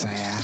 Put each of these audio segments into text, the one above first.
bersama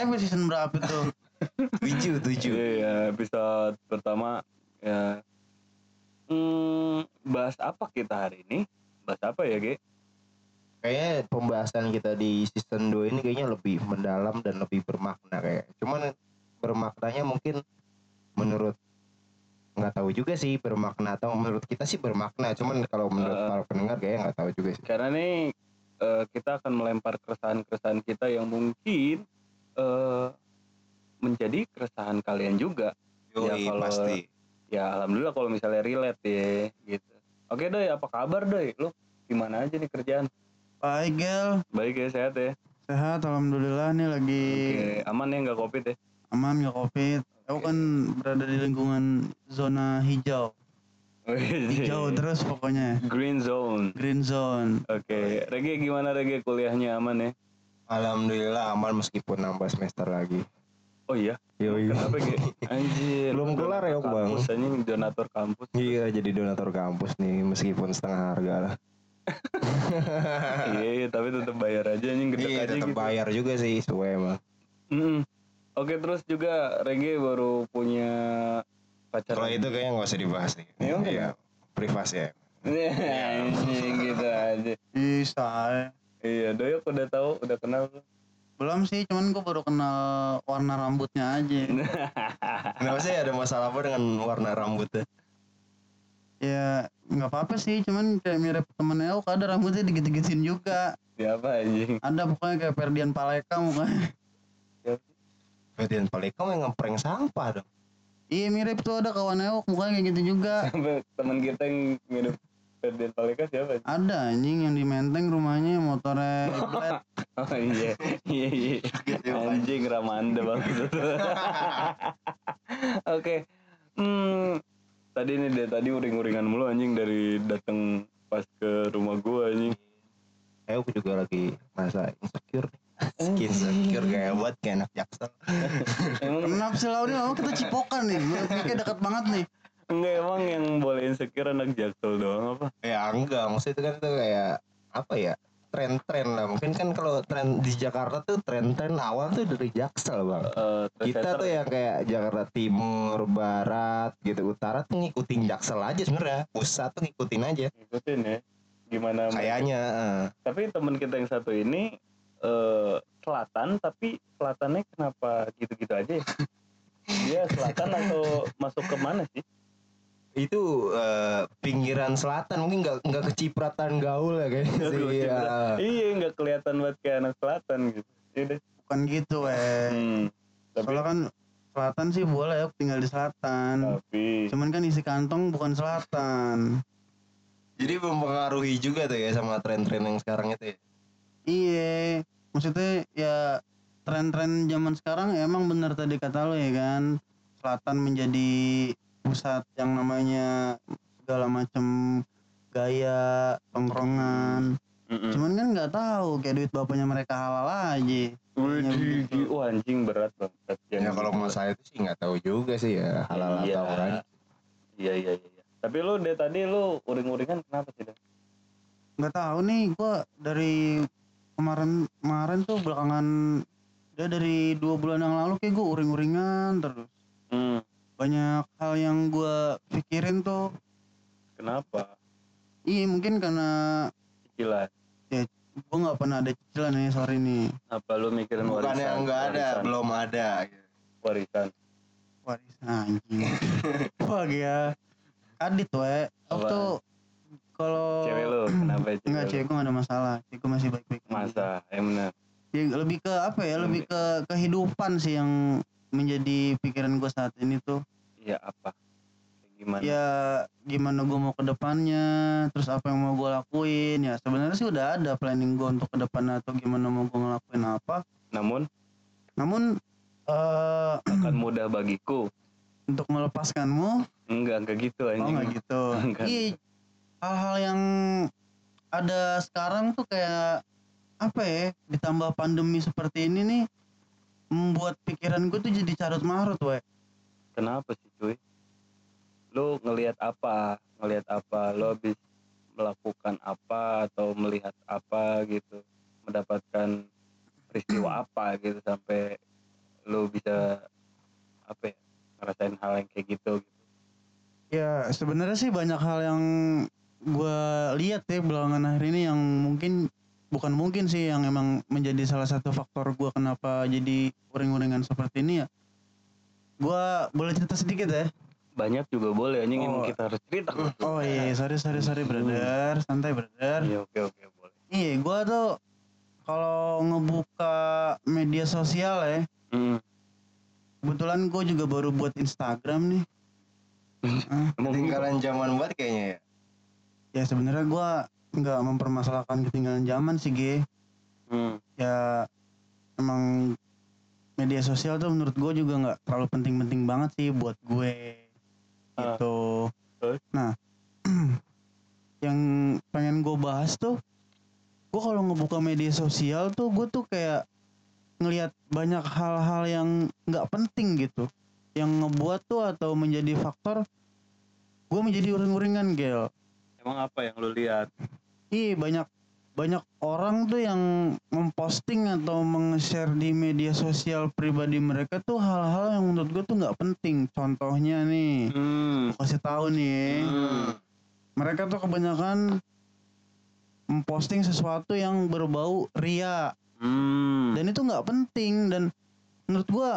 Apa season berapa itu? Tujuh, tujuh. Iya, episode pertama ya. Hmm, bahas apa kita hari ini? Bahas apa ya, Ge? Kayaknya pembahasan kita di season 2 ini kayaknya lebih mendalam dan lebih bermakna kayak. Cuman bermaknanya mungkin menurut nggak tahu juga sih bermakna atau menurut kita sih bermakna cuman kalau menurut Eh. para pendengar kayaknya nggak tahu juga sih Karena nih eh, kita akan melempar keresahan-keresahan kita yang mungkin eh menjadi keresahan kalian juga. Yoi, kalau- pasti Ya alhamdulillah kalau misalnya relate ya gitu. Oke Doy, apa kabar Doy? Lu gimana aja nih kerjaan? Baik, Gel. Baik ya, sehat ya? Sehat, alhamdulillah nih lagi Oke, aman ya nggak covid ya? aman gak covid. Aku kan berada di lingkungan zona hijau. Hijau terus pokoknya. Green zone. Green zone. Oke, Rege gimana Rege kuliahnya aman ya? Alhamdulillah aman meskipun nambah semester lagi Oh iya, Yoi. kenapa Ge? Anjir. Belum kelar ya, Bang. Anjing donatur kampus. Iya jadi donatur kampus nih meskipun setengah harga lah. iya, iya, tapi tetap bayar aja anjing gede Iya aja tetap gitu. bayar juga sih sesuai emang. Mm-mm. Oke, terus juga Rege baru punya pacar. Kalau itu kayaknya nggak usah dibahas nih. Emang Iya privasi ya. anjing gitu aja. Ih, saya. Iya, Doyok udah tahu, udah kenal. Belum sih, cuman gue baru kenal warna rambutnya aja. Kenapa sih ada masalah apa dengan warna rambutnya? ya nggak apa-apa sih, cuman kayak mirip temen Eok ada rambutnya digit-gitin juga. Siapa anjing? Ada pokoknya kayak Ferdian Paleka mukanya. Siapa? Ferdian Paleka yang ngeprank sampah dong. Iya mirip tuh ada kawan Eok mukanya kayak gitu juga. Sampai teman kita yang mirip Ferdian Paleka siapa? anjing? Ada anjing yang di Menteng rumahnya motornya Blade. Oh iya, iya iya. Anjing Ramanda banget. Oke. Hmm, tadi nih dari tadi uring-uringan mulu anjing dari datang pas ke rumah gua anjing. Eok juga lagi masa insecure. nih. insecure kayak buat kayak anak jaksel. Emang Kenapa sih Laudi? Oh kita cipokan nih. Kayak deket banget nih. Enggak emang yang boleh insecure anak jaksel doang apa? ya enggak, maksudnya itu kan itu kayak apa ya? Tren-tren lah. Mungkin kan kalau tren di Jakarta tuh tren-tren awal tuh dari jaksel bang. Eh, kita tuh yang kayak Jakarta Timur, Barat, gitu Utara tuh ngikutin Jaksel aja sebenarnya. Pusat tuh ngikutin aja. ngikutin ya. Gimana? Kayaknya. eh. Tapi teman kita yang satu ini eh selatan tapi selatannya kenapa gitu-gitu aja ya? Dia selatan atau masuk ke mana sih? Itu eh, pinggiran selatan mungkin nggak nggak kecipratan gaul ya kayaknya sih. lucu Iya. Iya nggak kelihatan banget kayak anak selatan gitu. Deh. Bukan gitu eh. Hmm. Tapi Soalnya kan selatan sih boleh ya tinggal di selatan. tapi Cuman kan isi kantong bukan selatan. Jadi mempengaruhi juga tuh ya sama tren-tren yang sekarang itu ya. Iya, maksudnya ya tren-tren zaman sekarang ya emang bener tadi kata lo ya kan. Selatan menjadi pusat yang namanya segala macam gaya tongkrongan. Mm-mm. Cuman kan nggak tahu kayak duit bapaknya mereka halal aja. Begitu. wah anjing berat banget. Ya kalau masalah itu sih nggak tahu juga sih ya halal Iya. atau enggak. Iya iya iya. Tapi lu dari tadi lu uring-uringan kenapa sih? Nggak tahu nih, gua dari kemarin kemarin tuh belakangan dia dari dua bulan yang lalu kayak gue uring-uringan terus. Hmm, Banyak hal yang gua pikirin tuh kenapa? Iya mungkin karena Cicilan. gue nggak pernah ada cicilan nih sorry nih Apa lu mikirin Bukan warisan? yang nggak ada, warisan, belum ada. Warisan. warisan anjing. Wah ya. Adit we. Waktu kalau Cewek lu, kenapa cewek Enggak cewek gue gak ada masalah. Cewek gue masih baik-baik. aja. Masa, yang bener. Ya, lebih ke apa ya? Lebih ke kehidupan sih yang menjadi pikiran gue saat ini tuh. Iya apa? Gimana? Ya gimana gue mau ke depannya, terus apa yang mau gue lakuin. Ya sebenarnya sih udah ada planning gue untuk ke depan atau gimana mau gue ngelakuin apa. Namun Namun eh akan mudah bagiku. untuk melepaskanmu Enggak, enggak gitu Oh anjing. gitu. Enggak. Iya. Hal-hal yang ada sekarang tuh kayak apa ya? Ditambah pandemi seperti ini nih membuat pikiran gue tuh jadi carut marut, we. Kenapa sih cuy? Lu ngelihat apa? Ngelihat apa? Lu habis melakukan apa atau melihat apa gitu? Mendapatkan peristiwa apa gitu sampai lu bisa apa ya? Ngerasain hal yang kayak gitu gitu. Ya sebenarnya sih banyak hal yang gue lihat ya belakangan hari ini yang mungkin bukan mungkin sih yang emang menjadi salah satu faktor gue kenapa jadi uring-uringan seperti ini ya. Gue boleh cerita sedikit ya. Banyak juga boleh anjing Oh. kita harus cerita. Oh iya, sorry sorry sorry brother, santai brother. Iya oke oke boleh. Iya, gua tuh kalau ngebuka media sosial ya, Hmm. kebetulan gue juga baru buat Instagram nih. Ah, Ketinggalan zaman banget kayaknya ya. ya sebenarnya gua nggak mempermasalahkan ketinggalan zaman sih, G. Hmm. Ya emang media sosial tuh menurut gue juga nggak terlalu penting-penting banget sih buat gue. Ah. Gitu. Nah, yang pengen gue bahas tuh, gue kalau ngebuka media sosial tuh gue tuh kayak ngelihat banyak hal-hal yang nggak penting gitu, yang ngebuat tuh atau menjadi faktor gue menjadi uring-uringan gel. Emang apa yang lu lihat? Iya banyak banyak orang tuh yang memposting atau meng-share di media sosial pribadi mereka tuh hal-hal yang menurut gue tuh nggak penting. Contohnya nih, Hmm. kasih tahu nih, Hmm. mereka tuh kebanyakan memposting sesuatu yang berbau ria Hmm. dan itu nggak penting dan menurut gua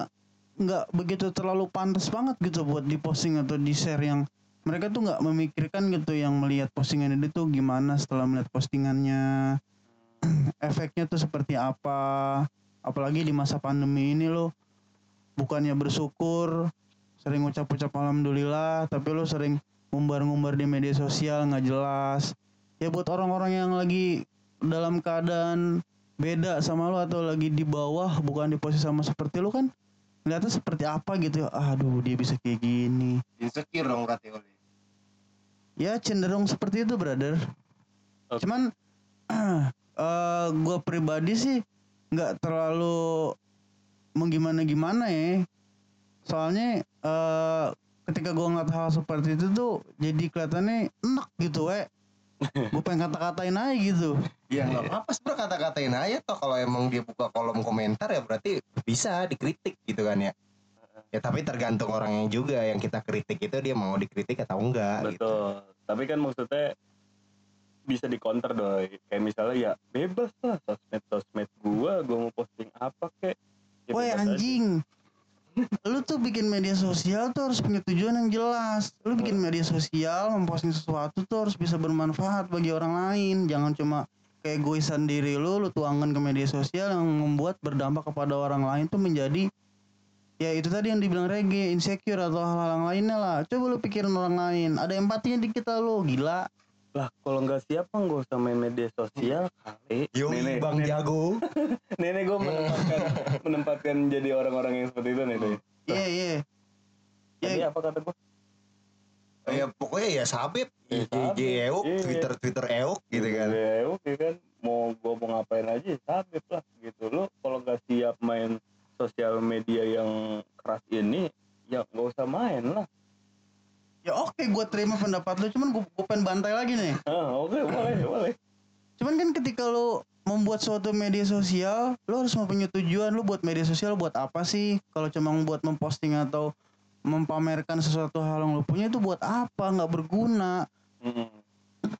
nggak begitu terlalu pantas banget gitu buat diposting atau di share yang mereka tuh nggak memikirkan gitu yang melihat postingan itu tuh gimana setelah melihat postingannya. Efeknya tuh seperti apa. Apalagi di masa pandemi ini lo bukannya bersyukur sering ucap-ucap alhamdulillah tapi lo sering ngumbar-ngumbar di media sosial nggak jelas. Ya buat orang-orang yang lagi dalam keadaan beda sama lo atau lagi di bawah bukan di posisi sama seperti lo kan ngeliatnya seperti apa gitu. Aduh dia bisa kayak gini. Insecure dong oleh. Ya cenderung seperti itu brother. Oke. cuman eh gue pribadi sih nggak terlalu menggimana gimana ya. Soalnya eh ketika gue ngeliat hal seperti itu tuh jadi kelihatannya enak gitu we. Gue pengen kata-katain aja gitu. Ya nggak apa-apa sebenernya kata-katain aja toh. Kalau emang dia buka kolom komentar ya berarti bisa dikritik gitu kan ya. Ya tapi tergantung orangnya juga yang kita kritik itu dia mau dikritik atau enggak gitu. Betul. Tapi kan maksudnya bisa dikonter doi. Kayak misalnya ya bebas lah sosmed sosmed gua, gua mau posting apa kek. Ya Woi bebas aja. anjing lu tuh bikin media sosial tuh harus punya tujuan yang jelas lu bikin media sosial memposting sesuatu tuh harus bisa bermanfaat bagi orang lain jangan cuma kayak egoisan diri lu lu tuangkan ke media sosial yang membuat berdampak kepada orang lain tuh menjadi ya itu tadi yang dibilang Rege insecure atau hal-hal yang lainnya lah coba lu pikirin orang lain ada empatinya di kita lu gila lah kalau nggak siap mah nggak usah main media sosial kali Yo, nenek Bang nenek, Jago. nenek gue menempatkan menempatkan jadi orang-orang yang seperti itu nih. Iya iya. Iya. apa kata gue Ya pokoknya ya sabit, Ya, IG sabit. Euk, Iya. Twitter Twitter Euk gitu kan. ya oke kan mau gue mau ngapain aja sabit lah gitu lo kalau nggak siap main sosial media yang keras ini ya nggak usah main lah Ya oke gue terima pendapat lu cuman gue gue pengen bantai lagi nih. ah oke boleh boleh Cuman kan ketika lu membuat suatu media sosial, lu harus mempunyai tujuan lu buat media sosial buat apa sih? Kalau cuma buat memposting atau mempamerkan sesuatu hal yang lu punya itu buat apa? Nggak berguna. Mm-mm.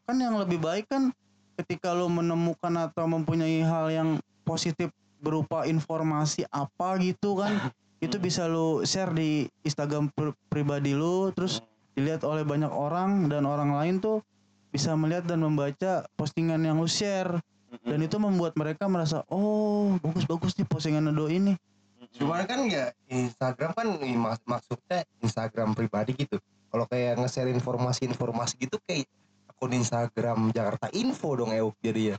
Kan yang lebih baik kan ketika lu menemukan atau mempunyai hal yang positif berupa informasi apa gitu kan itu bisa lu share di Instagram pri- pribadi lu terus dilihat oleh banyak orang dan orang lain tuh bisa melihat dan membaca postingan yang lu share dan itu membuat mereka merasa oh bagus bagus nih postingan Edo ini Cuman kan ya Instagram kan mak- maksudnya Instagram pribadi gitu. Kalau kayak nge-share informasi-informasi gitu kayak akun Instagram Jakarta Info dong Euk jadi ya.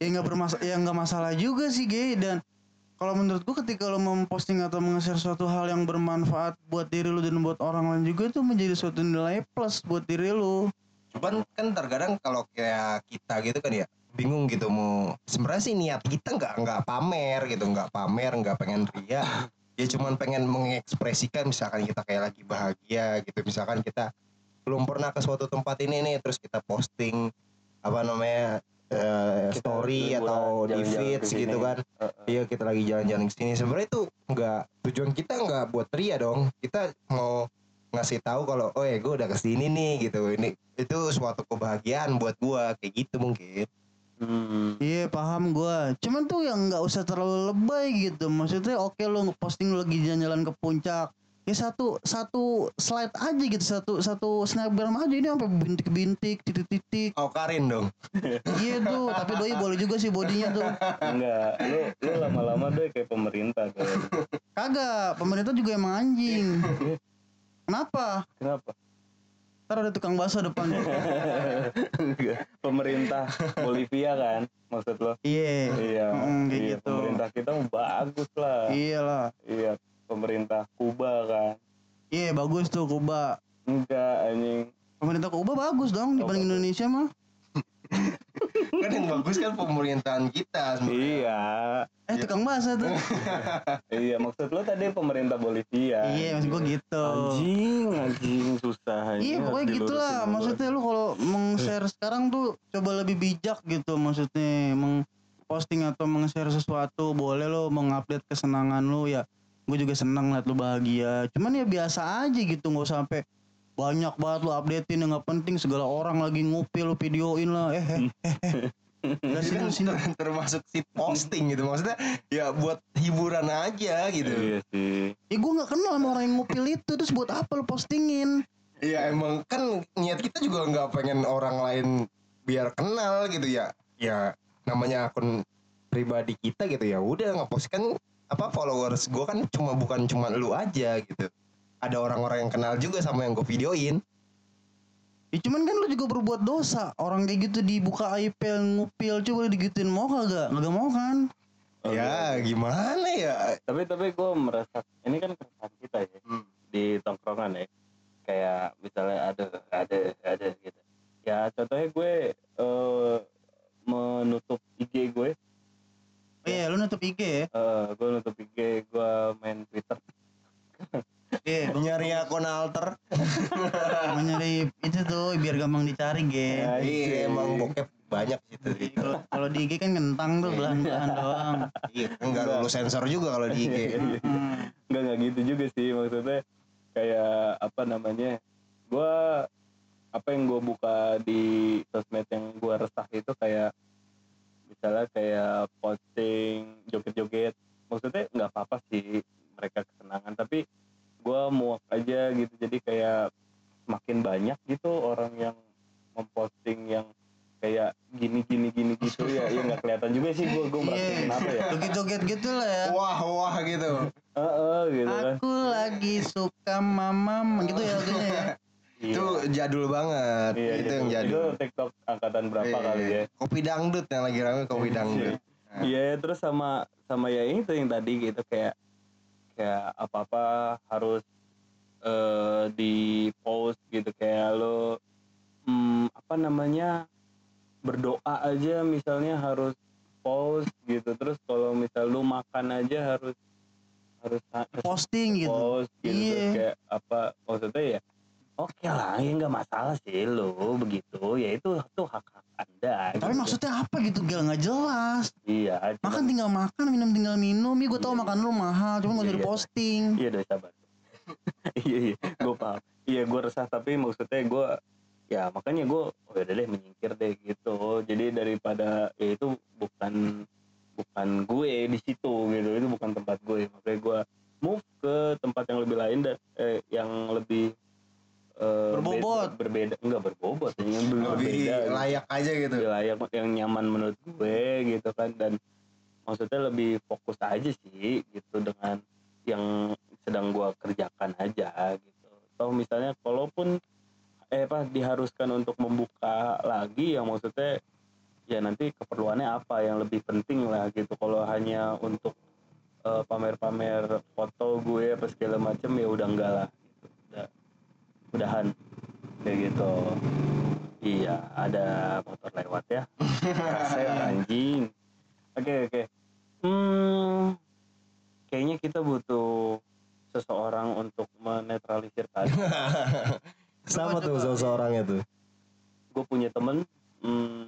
Ya nggak bermasalah ya nggak masalah juga sih Ge. Dan kalau menurutku ketika lo memposting atau nge-share suatu hal yang bermanfaat buat diri lu dan buat orang lain juga itu menjadi suatu nilai plus buat diri lu Cuman kan terkadang kalau kayak kita gitu kan ya bingung gitu mau sebenarnya sih niat kita nggak nggak pamer gitu nggak pamer nggak pengen ria. Ya cuman pengen mengekspresikan misalkan kita kayak lagi bahagia gitu misalkan kita belum pernah ke suatu tempat ini nih terus kita posting apa namanya eh, Kita story atau di feeds sini. gitu kan Uh-uh. iya kita lagi jalan-jalan ke sini sebenarnya itu nggak tujuan kita nggak buat ria dong kita mau ngasih tahu kalau oh ya gue udah ke sini nih gitu ini itu suatu kebahagiaan buat gua kayak gitu mungkin Hmm. Iya paham gua. Cuman tuh yang nggak usah terlalu lebay gitu. Maksudnya oke lo ngeposting lo lagi jalan-jalan ke puncak. Ya satu satu slide aja gitu satu satu snapgram aja ini sampai bintik-bintik titik-titik. oh Karin dong iya tuh. Tapi doi boleh juga sih bodinya tuh. enggak lu lu lama-lama deh kayak pemerintah tuh Kagak. Pemerintah juga emang anjing. Kenapa? kenapa Ntar ada tukang bakso depan. pemerintah Bolivia kan maksud lo Iya. iya Mm, kayak iya gitu. pemerintah kita mah bagus lah Iya lah. iya pemerintah Kuba kan Iya bagus tuh Kuba. enggak anjing Pemerintah Kuba bagus dong dibanding bagus. Indonesia mah. kan yang bagus kan pemerintahan kita sebenarnya. iya Eh tukang bakso tuh. iya maksud lo tadi pemerintah Bolivia Iya maksud gua gitu. anjing anjing susah Iya pokoknya gitulah maksudnya lu kalau meng-share sekarang tuh coba lebih bijak gitu maksudnya meng-posting atau meng-share sesuatu boleh lo mengupdate kesenangan lu ya gue juga senang liat lu bahagia. Cuman ya biasa aja gitu nggak usah sampai banyak banget lu updatein yang nggak penting. Segala orang lagi ngopi lu videoin lah. Eh eh eh eh. Itu sini sini. Ter- termasuk si posting gitu. Maksudnya ya buat hiburan aja gitu. Iya sih. Ya gue nggak kenal sama orang yang ngupil itu. Terus buat apa lu postingin? Iya emang kan niat kita juga nggak pengen orang lain biar kenal gitu ya. Ya namanya akun pribadi kita gitu. Ya udah ngepost. Kan apa followers gue kan cuma bukan cuma lu aja gitu. Ada orang-orang yang kenal juga sama yang gue videoin. Ya cuman kan lu juga berbuat dosa Orang kayak gitu dibuka yang ngupil Coba lu digituin mau kagak? Kagak mau kan? Oh, ya gimana ya? tapi tapi gue merasa ini kan keresahan kita ya Hmm. di tongkrongan ya kayak misalnya ada ada ada gitu ya contohnya gue eh, menutup IG gue iya lu nutup IG ya? eh, gue nutup IG gue main Twitter Iya Nyari akun alter. Mau nyari itu tuh biar gampang dicari Ge Ya, Iya emang bokep banyak. Jadi Kalau di IG kan kentang tuh belahan-belahan doang Iya enggak lulus sensor juga kalau di IG. Hmm. nggak nggak gitu juga sih maksudnya kayak apa namanya gue apa yang gue buka di sosmed yang gue resah itu kayak misalnya kayak posting joget-joget maksudnya nggak apa-apa sih mereka kesenangan tapi gue muak aja gitu. Jadi kayak makin banyak gitu orang yang memposting yang kayak gini gini gini gitu. Ya ya nggak kelihatan juga sih gue gue merasa Iya. kenapa ya. Joget-joget gitu lah ya. Wah wah gitu. Heeh, gitu kan Aku lagi suka mama gitu ya lagunya ya Itu jadul banget. Iya, itu yang Itu jadul. TikTok angkatan berapa Iya, kali ya? Kopi dangdut yang lagi rame kopi dangdut. Iya, terus sama sama ya itu yang tadi gitu kayak kayak apa-apa harus eh di post gitu kayak lo hmm, apa namanya berdoa aja misalnya harus post gitu terus kalau misal lu makan aja harus harus ha- posting gitu post gitu Iya. Terus kayak apa maksudnya ya oke lah ya nggak masalah sih lo begitu. Ya itu itu hak hak anda tapi gitu. maksudnya apa gitu? Gak nggak jelas. Iya cuman- makan tinggal makan minum tinggal minum. Ya gue tau Iya, makan lu mahal cuma gak Iya, iya. diposting iya udah sabar. Iya iya gue paham. Iya gue resah tapi maksudnya gue ya makanya gue oh yaudah deh menyingkir deh gitu. Jadi daripada ya itu bukan bukan gue di situ gitu. Itu bukan tempat gue. Makanya gue move ke tempat yang lebih lain dan eh, yang lebih eh, Berbobot. beda- berbeda enggak berbobot yang lebih berbeda gitu. layak aja gitu. lebih layak yang nyaman menurut gue gitu kan dan maksudnya lebih fokus aja sih gitu dengan yang sedang gue kerjakan aja gitu atau misalnya kalaupun eh apa diharuskan untuk membuka lagi yang maksudnya ya nanti keperluannya apa yang lebih penting lah gitu kalau hanya untuk eh, pamer-pamer foto gue apa segala macem ya udah enggak lah gitu. Udahan kayak gitu iya ada motor lewat ya Kaset anjing oke oke hmm kayaknya kita butuh seseorang untuk menetralisir tadi Sama tuh coba. seseorangnya tuh. gue punya temen hmm,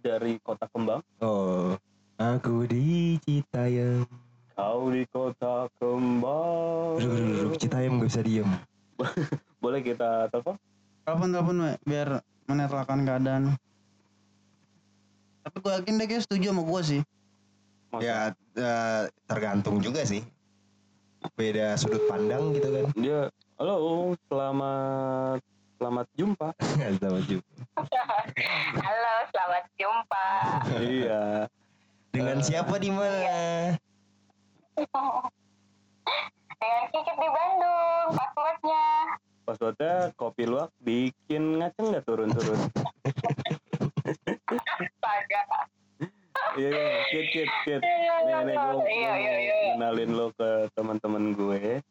dari kota kembang Oh. Aku di Citayam. kau di kota kembang Duduk, duduk, duduk. Citayam gak bisa diem. boleh kita telepon telepon telepon we, biar menetralkan keadaan tapi gue yakin deh kayak setuju sama gue sih Masa? Ya eh, tergantung juga sih. Beda sudut pandang gitu kan. dia halo selamat selamat jumpa Sama juga. Halo, selamat jumpa. iya Dengan Eh. siapa di mana? Dengan Kikit di Bandung, passwordnya. passwordnya kopi luwak bikin ngaceng nggak turun-turun Astaga. iya iya kit kit kit nih nih gue Iya, iya, iya. kenalin lo ke teman-teman gue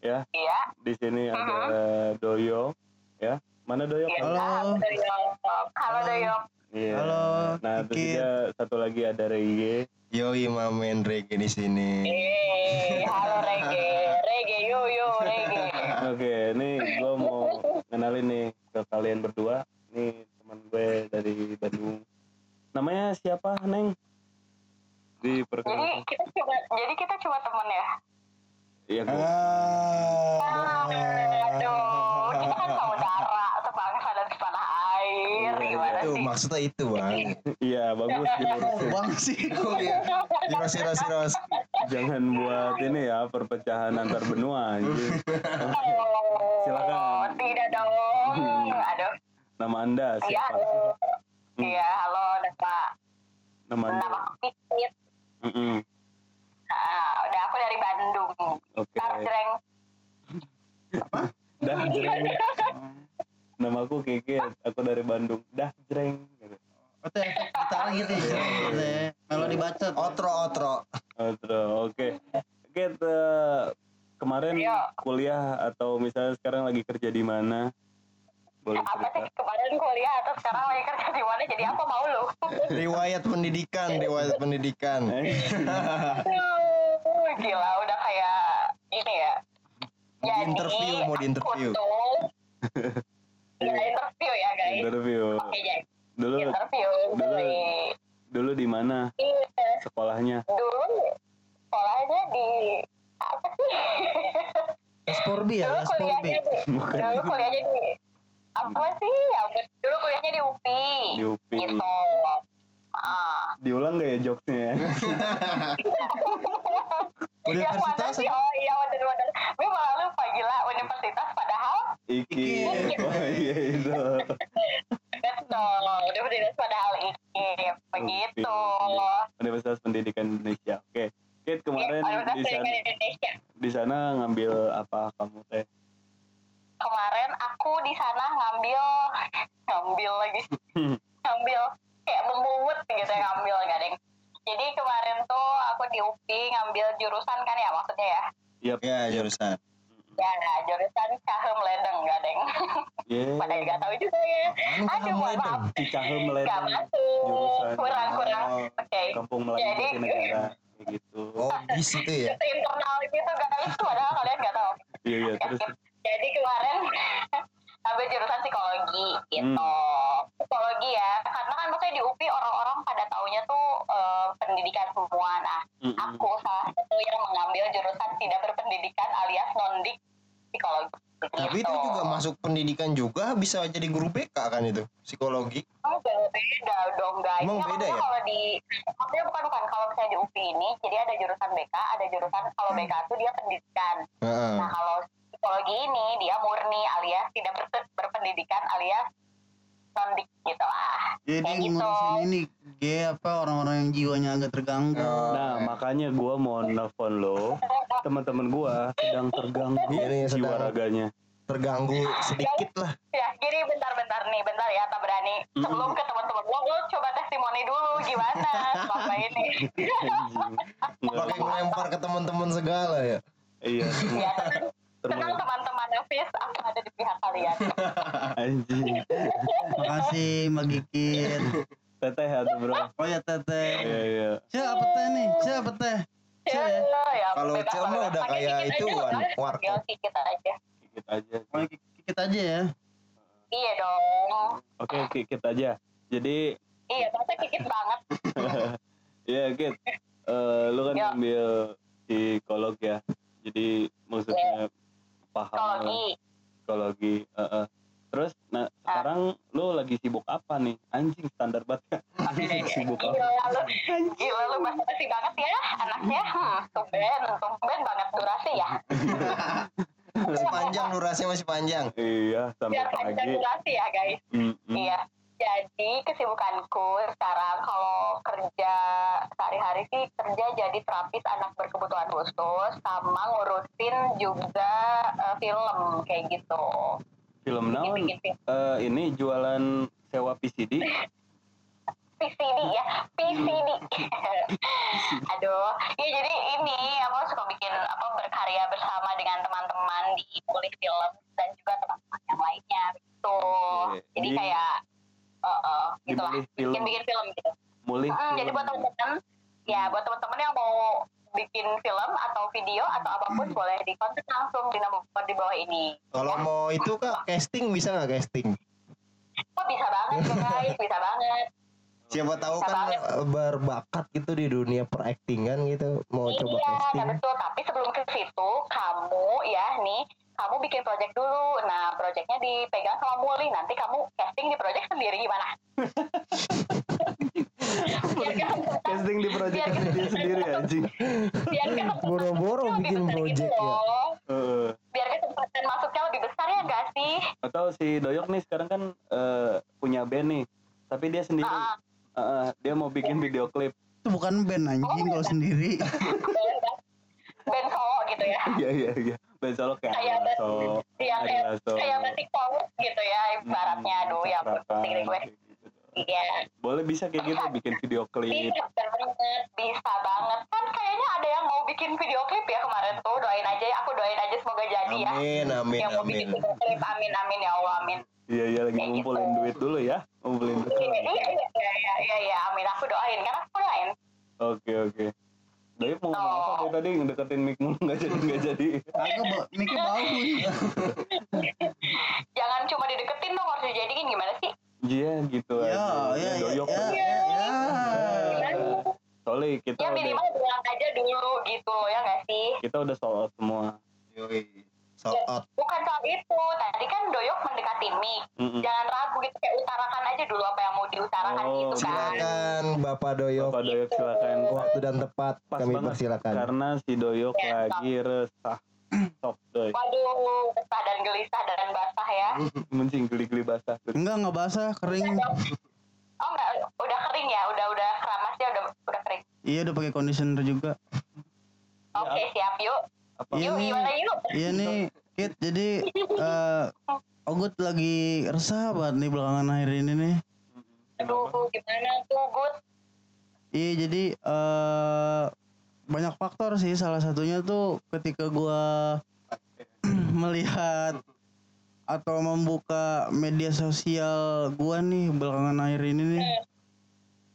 ya Iya, di sini ada Doyo ya mana iya. Halo. Halo, Doyok. Halo, Doyok. Iya. Halo, nah terus juga satu lagi ada Reye Yoi mamen reggae di sini. Eh, halo Rege. Rege, yo yo Rege. oke nih gue mau kenalin nih ke kalian berdua nih teman gue dari Bandung namanya siapa Neng di Jadi perkenalkan kita cuma jadi kita cuma temen ya. Iya gue Ah, aduh, kita kan saudara Gimana Itu sih? maksudnya itu bang. iya bagus dilurusin bang sih iros iros. jangan buat ini ya perpecahan antar benua. Oh, Silakan. Tidak dong. Aduh. nama anda Iya, siapa. Hmm. Iya, halo, nama nama anda nama. Ah, udah aku dari Bandung. oke Ntar jreng. dah jreng nama aku Kiki aku dari Bandung dah jreng Oh, tuh efek gitar gitu ya. Gitu ya. Melodi bacot. Otro otro. Oh, terus, oke oke te- kemarin Iya. kuliah atau misalnya sekarang lagi kerja di mana boleh Apa cerita sih kemarin kuliah atau sekarang lagi kerja di mana? Jadi apa mau lu? Riwayat pendidikan, riwayat pendidikan. Eh, Gila, udah kayak ini ya. Mau di interview, mau di interview. Aku tuh, ya interview ya guys. interview Oke, jadi dulu interview dulu. dari dulu di mana Iya, sekolahnya dulu sekolahnya di apa sih? Sporbi ya, dulu Sporbi. kuliahnya di bukan dulu kuliahnya di apa sih? Ya, dulu kuliahnya di UPI. di UPI Gitu. Ah. diulang gak ya jokesnya ya Yang mana Universitas sih? Oh iya bener-bener. Gue malah lupa gila universitas padahal Iki Iki. oh iya itu betul. Universitas padahal iki begitu. Universitas Pendidikan Indonesia oke Kit kemarin Universitas di sana Pendidikan Indonesia. di sana ngambil apa kamu teh Kemarin kemarin aku di sana ngambil ngambil lagi ngambil kayak memungut gitu ya ngambil nggak deng jadi kemarin tuh aku di UPI ngambil jurusan kan ya maksudnya ya Yap. Ya jurusan. ya nah, jurusan cahem ledeng nggak deng Yeah. pada nggak tahu juga ya aduh mohon maaf Cicahem nggak Ledeng. masuk Jurusan. kurang kurang Oh. oke Kampung Melayu Jadi- Jatinegara. Kayak gitu. Oh bis itu ya. itu internal gitu guys padahal kalian nggak tahu Iya iya terus. jadi kemarin ambil jurusan psikologi gitu Hmm. psikologi ya karena kan maksudnya di UPI orang-orang pada taunya tuh eh, pendidikan semua nah Mm-mm. aku salah satu yang mengambil jurusan tidak berpendidikan alias nondik psikologi Tapi itu gitu. juga masuk pendidikan juga bisa jadi guru BK kan itu psikologi. Oh, beda dong guys. Emang Ya, beda maksudnya ya? Kalau di maksudnya bukan misalnya di UPI ini, jadi ada jurusan BK, ada jurusan kalau BK itu dia pendidikan. Heeh. Nah kalau psikologi ini dia murni alias tidak ber- berpendidikan alias nondik gitu lah. Jadi Kayak gitu. ngurusin ini gay apa orang-orang yang jiwanya agak terganggu. Oh, Nah, makanya gua mau nelfon lo. Teman-teman gua sedang terganggu Iya nih, jiwa sedang- raganya. Terganggu sedikit lah. Ya, gini bentar-bentar nih, bentar ya, tak berani. Sebelum ke teman-teman gua, gua coba testimoni dulu gimana selama ini. Pakai melempar ke teman-teman segala ya. Iya, ya, tenang, teman-teman Hafiz, aku ada di pihak kalian. anjing. Makasih Mbak Gigit. Teteh atau bro? Oh ya teteh. Iya iya. Siapa teh nih? Siapa teh? Ya, Saya. ya, Kalau Cel mah udah kayak itu, udah. warkop. Dikit aja. Kikit aja. Oh, Gigit aja ya. Iya dong. Oke, kikit aja. Jadi, Iya, masa kikit banget. ya Kit. Eh, lu kan Ya. ambil psikolog ya. Jadi maksudnya paham lah Psikologi. psikologi. eh, eh. Terus, nah sekarang lu lagi sibuk apa nih? Anjing standar banget. sibuk apa? Gila lu, gila lu basi banget ya anaknya. Hmm, tumben, tumben banget durasi ya. Masih panjang durasinya masih panjang. Iya, sampai Biar pagi. durasi ya guys. Mm-mm. Iya. Jadi kesibukanku sekarang kalau kerja sehari-hari sih kerja jadi terapis anak berkebutuhan khusus sama ngurusin juga eh, film kayak gitu. Film naon? Eh, ini jualan sewa PCD. PCD ya, PCD. Aduh, ya jadi ini apa suka bikin apa berkarya bersama dengan teman-teman di kulit film dan juga teman-teman yang lainnya gitu. Oke, Jadi di- kayak uh, uh, gitulah, Film. bikin-bikin film gitu. Mulih. Hmm, jadi buat teman-teman, ya buat teman-teman yang mau bikin film atau video atau apa pun boleh di kontak langsung di nomor di bawah ini. Kalau mau itu kak casting bisa nggak casting? Oh bisa banget guys, bisa banget. Siapa tahu kan eh, berbakat gitu di dunia peraktingan gitu mau coba iya, casting. nah betul. Tapi sebelum ke situ, kamu ya nih, kamu bikin project dulu. Nah, projectnya dipegang sama Muli. Nanti kamu casting di project sendiri gimana? Casting di project Biar- dia sendiri anjing. Boro-boro bikin besar project gitu ya. Biar kesempatan masuknya lebih besar ya gak sih? atau si Doyok nih sekarang kan eh, punya band nih. Tapi dia sendiri Ah, dia mau bikin video klip. Itu bukan band anjing kalau sendiri. band, band solo gitu ya. Iya iya iya. Band solo kayak Kayak band- so Iya, kayak, kayak batik gitu ya ibaratnya. Aduh, ya ampun, pusing deh gue. Iya. Boleh bisa kayak gitu bikin video klip. Bisa banget, bisa banget. Kan kayaknya ada yang mau bikin video klip ya kemarin tuh. Doain aja ya, aku doain aja semoga jadi ya. Amin amin yang mau amin. bikin video klip, amin amin ya Allah amin. Iya iya lagi Kayak ngumpulin gitu. duit dulu ya. Ngumpulin duit. Iya iya iya iya iya iya iya, amin aku doain kan aku doain. Oke oke. Doyok mau ngomong apa Oh. dari tadi ngedeketin mic mulu nggak jadi nggak jadi. Ba- mikir bau. Jangan cuma dideketin dong harus dijadiin gimana sih? Iya gitu Ya, aja. ya, ya, Doyok. ya, tuh. ya, ya. Soalnya kita Ya udah minimal bilang aja dulu gitu ya nggak sih? kita udah sold out semua. Yoi. Sold out. Bukan soal itu. Tadi kan Doyok mendekati mic. Mm-mm. Jangan ragu gitu kayak utarakan aja dulu apa yang mau diutarakan Oh, gitu kan. Silakan Bapak Doyok. Bapak Doyok silakan. Waktu dan tepat Pas kami banget. persilakan. Karena si Doyok Ya, lagi resah. Sok Doy. Waduh, kesah dan gelisah dan basah ya. Mencing geli-geli basah. Enggak, enggak basah, kering. Oh enggak, udah kering ya, udah udah keramasnya udah udah kering. Iya udah pakai conditioner juga. Oke siap yuk. Apa? Iya Yuk nih. gimana yuk? Iya nih, Kit, jadi eh Ogut lagi resah banget nih belakangan akhir ini nih. Aduh, gimana tuh, Gut? Iya, jadi eh banyak faktor sih. Salah satunya tuh ketika gua melihat atau membuka media sosial gua nih belakangan akhir ini nih.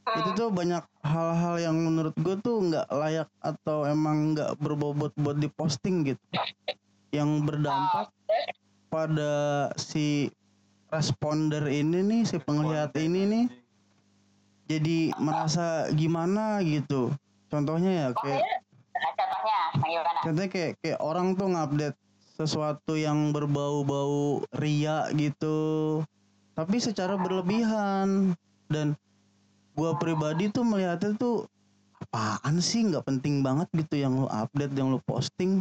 Itu tuh banyak hal-hal yang menurut gue tuh nggak layak atau emang nggak berbobot buat diposting gitu. Yang berdampak pada si responder ini nih, si penglihat ini nih jadi merasa gimana gitu. Contohnya ya kayak Nah, contohnya, gimana? Contohnya kayak kayak orang tuh ngupdate sesuatu yang berbau-bau ria gitu. Tapi secara berlebihan dan gua pribadi tuh melihatnya tuh apaan sih nggak penting banget gitu yang lu update yang lu posting.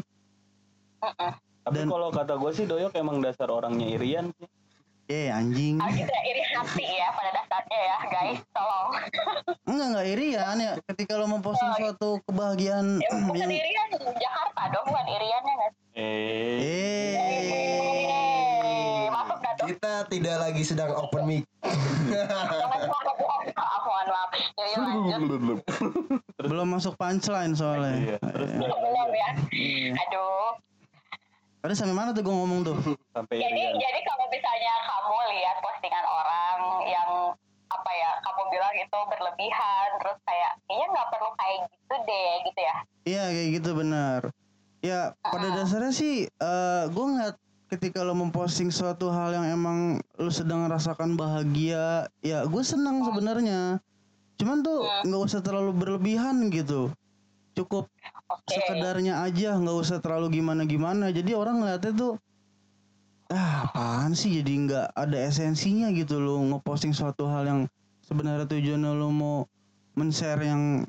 Tapi Dan- kalau kata gue sih Doyok emang dasar orangnya irian sih. Eh anjing. Ah, kita iri hati ya pada dasarnya ya, guys. Tolong. Enggak enggak irian ya ketika lo memposting suatu kebahagiaan Ya, bukan yang irian, Jakarta dong, bukan iriannya nggak sih? Eh, Eh, masuk nggak tuh? Kita tidak lagi sedang open mic. Lanjut. belum masuk punchline iya. soalnya. Terus Belum ya. Aduh. Tadi sampai mana tuh gua ngomong tuh? Sampai Jadi, irian. jadi kalau misalnya kamu lihat postingan orang yang apa ya, kamu bilang itu berlebihan, terus kayak kayaknya nggak perlu kayak gitu deh, gitu ya. Iya kayak gitu benar. Ya pada dasarnya sih eh gue ngeliat ketika lo memposting suatu hal yang emang lo sedang merasakan bahagia, ya gue senang sebenarnya. Cuman tuh nggak usah terlalu berlebihan gitu. Cukup Oke. sekedarnya aja, nggak usah terlalu gimana gimana. Jadi orang ngeliatnya tuh ah apaan sih jadi nggak ada esensinya gitu lo ngeposting suatu hal yang sebenarnya tujuannya lo mau men-share yang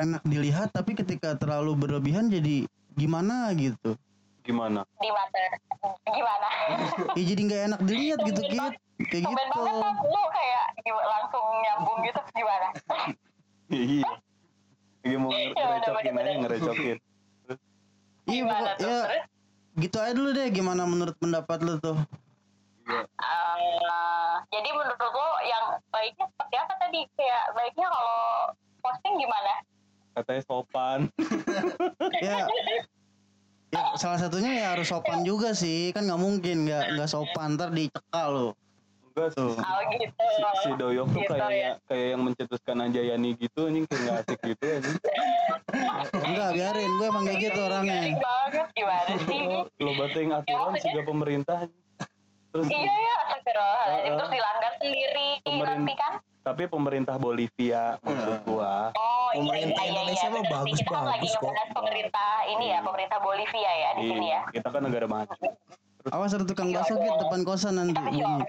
enak dilihat tapi ketika terlalu berlebihan jadi gimana gitu Gimana? Di mata gimana? ya jadi nggak enak dilihat gitu kit kayak Tumben gitu banget kan lu kayak gimana, langsung nyambung gitu gimana? Iya. Lagi mau Ya, ngerecokin aja ngerecokin. iya Gimana ya? Gitu aja dulu deh gimana menurut pendapat lu tuh Eh, jadi menurut lo yang baiknya seperti apa tadi? Kayak baiknya kalau posting gimana? Katanya sopan. ya ya salah satunya ya harus sopan juga sih kan nggak mungkin nggak nggak sopan ntar dicekal lo Enggak tuh Oh gitu. si, si Doyok tuh Gitu kayak ya. kayak yang mencetuskan Anjayani gitu anjing kayak nggak asik gitu anjing. enggak biarin gue emang kayak gitu orangnya Garing banget gimana sih? Lo bating aturan maksudnya- juga pemerintah. Terus Iya ya, astagfirullahaladzim. Heeh. Terus dilanggar sendiri nanti kan? tapi pemerintah Bolivia maksud gua. Oh iya Pemerintah iya iya, Indonesia iya mah sih. bagus- Kita kan lagi bagus kok. pemerintah ini ya, pemerintah Bolivia ya di sini Iya, ya. kita kan negara maju. awas ada tukang bakso Kit, depan kosan nanti Kita bunyi.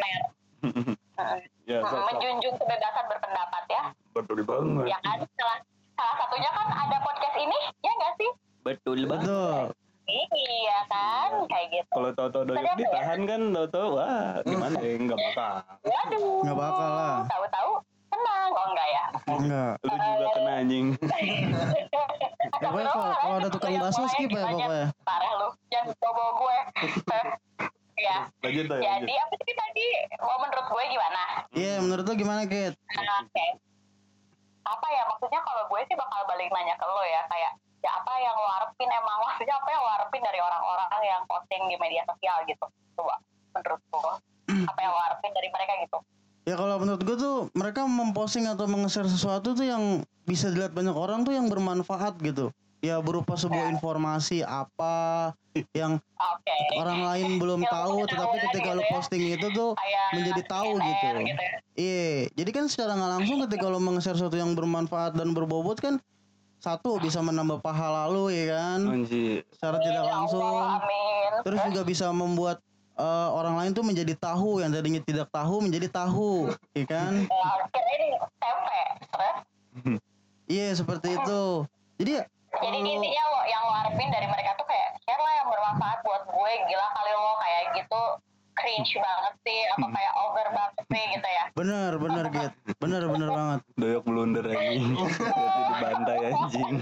Visioner. ya, Hmm, so, so, menjunjung kebebasan berpendapat ya. betul banget. Ya kan? Salah, salah satunya kan ada podcast ini, ya nggak sih? Betul banget. betul Iya kan, kayak gitu. Kalau tahu-tahu Doyok ya? ditahan kan tahu-tahu wah gimana ya enggak bakal. Waduh. Nggak bakal lah. Tahu-tahu tenang, oh enggak ya? enggak Lu juga kena anjing. Pokoknya kalau- kalau ada tukang bakso skip ya pokoknya. Parah lu, jangan bawa gue. ya, Lanjut Doyok. lanjut. jadi apa sih tadi? Mau menurut gue gimana? iya menurut lu gimana Kit Nah, Oke. Apa ya maksudnya kalau gue sih bakal balik nanya ke lo ya kayak ya apa yang lo harapin emang maksudnya apa yang lo harapin dari orang-orang yang posting di media sosial gitu coba menurut lo apa yang lo harapin dari mereka gitu Ya kalau menurut gue tuh mereka memposting atau meng-share sesuatu tuh yang bisa dilihat banyak orang tuh yang bermanfaat gitu. Ya berupa sebuah informasi apa yang oke orang lain belum Ilmu tahu tetapi ketika gitu lu ya. posting itu tuh kayak menjadi tahu gitu. gitu ya. Iya, jadi kan secara nggak langsung ketika lo meng-share sesuatu yang bermanfaat dan berbobot kan satu bisa menambah pahala lu ya kan Anjir. secara tidak Ya langsung. Terus juga bisa membuat eh, orang lain tuh menjadi tahu yang tadinya tidak tahu menjadi tahu, ya kan? tempe terus Iya seperti itu. Jadi ya jadi kalau lo- intinya lo yang lo harapin dari mereka tuh kayak share lah yang bermanfaat buat gue gila kali lo kayak gitu cringe banget sih atau Hmm. kayak over banget sih gitu ya bener bener Git, bener bener banget. Doyok blunder anjing. Berarti dibantai anjing.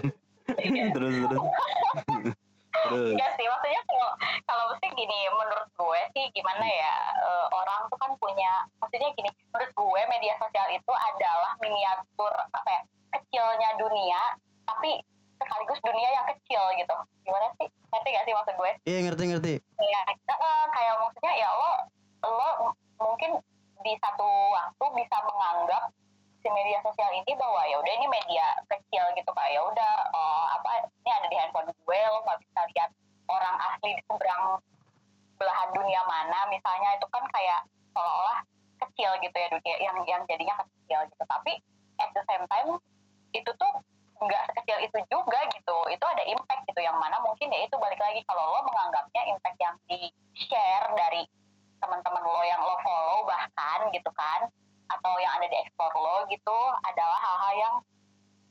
terus terus. Terus. Enggak sih, maksudnya kalau kalau mesti gini, menurut gue sih gimana ya eh, orang tuh kan punya, maksudnya gini, menurut gue media sosial itu adalah miniatur apa ya kecilnya dunia, tapi sekaligus dunia yang kecil gitu. Gimana sih? Ngerti gak sih maksud gue? Iya ngerti ngerti. Ya, eh, kayak maksudnya ya lo lo mungkin di satu waktu bisa menganggap si media sosial ini bahwa ya udah ini media kecil gitu kayak ya udah eh, apa ini ada di handphone gue lo nggak bisa lihat orang asli di seberang belahan dunia mana. Misalnya itu kan kayak seolah-olah kecil gitu ya dunia yang yang jadinya kecil gitu. Tapi at the same time itu tuh nggak sekecil itu juga gitu. Itu ada impact gitu yang mana mungkin ya itu balik lagi. Kalau lo menganggapnya impact yang di share dari teman-teman lo yang lo follow bahkan gitu kan atau yang ada di explore lo gitu adalah hal-hal yang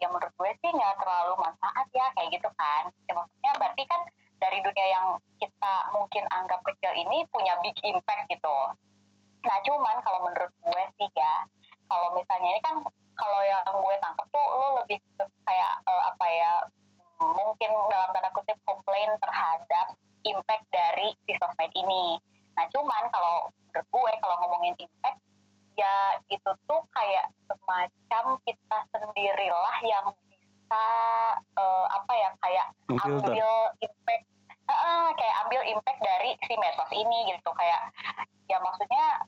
ya menurut gue sih nggak terlalu manfaat ya kayak gitu kan. Ya, maksudnya berarti kan dari dunia yang kita mungkin anggap kecil ini punya big impact gitu. Nah cuman kalau menurut gue sih ya kalau misalnya ini kan kalau yang gue tangkap tuh lo lebih kayak eh, apa ya mungkin dalam tanda kutip komplain terhadap impact dari si sosmed ini. Nah cuman kalau menurut gue kalau ngomongin impact ya itu tuh kayak semacam kita sendirilah yang bisa eh, apa ya kayak Filter. ambil impact Heeh, kayak ambil impact dari si medsos ini gitu kayak ya maksudnya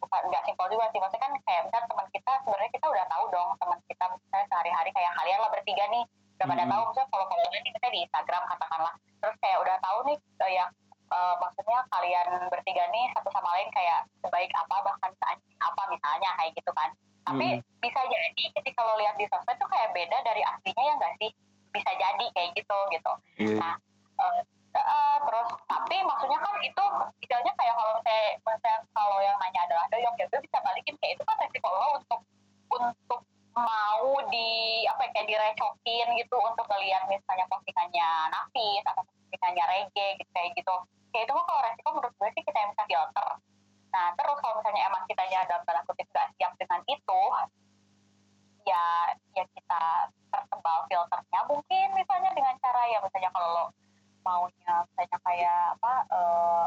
bukan nggak simpel juga sih maksudnya kan kayak misalnya teman kita sebenarnya kita udah tahu dong teman kita misalnya sehari-hari kayak kalian lah bertiga nih udah pada Hmm. tahu misalnya kalau kalau ini misalnya di Instagram katakanlah terus kayak udah tahu nih eh, ya eh, maksudnya kalian bertiga nih satu sama lain kayak sebaik apa bahkan seanjing apa misalnya kayak gitu kan tapi Hmm. bisa jadi ketika lo lihat di sosmed tuh kayak beda dari aslinya ya nggak sih bisa jadi kayak gitu gitu Iya. Nah, eh, eh, terus tapi maksudnya kan itu istilahnya kayak kalau saya misalnya kalau yang nanya adalah doyok ya gue bisa balikin kayak itu kan resiko lo untuk untuk mau di apa ya, kayak direcokin gitu untuk melihat misalnya postingannya Nafis atau postingannya Rege gitu kayak gitu. Kayak itu mah kalau resiko menurut gue sih kita yang bisa filter. Nah terus kalau misalnya emang kitanya dalam tanda kutip gak siap dengan itu ya ya kita tertebal filternya mungkin misalnya dengan cara ya misalnya kalau lo maunya misalnya kayak apa eh,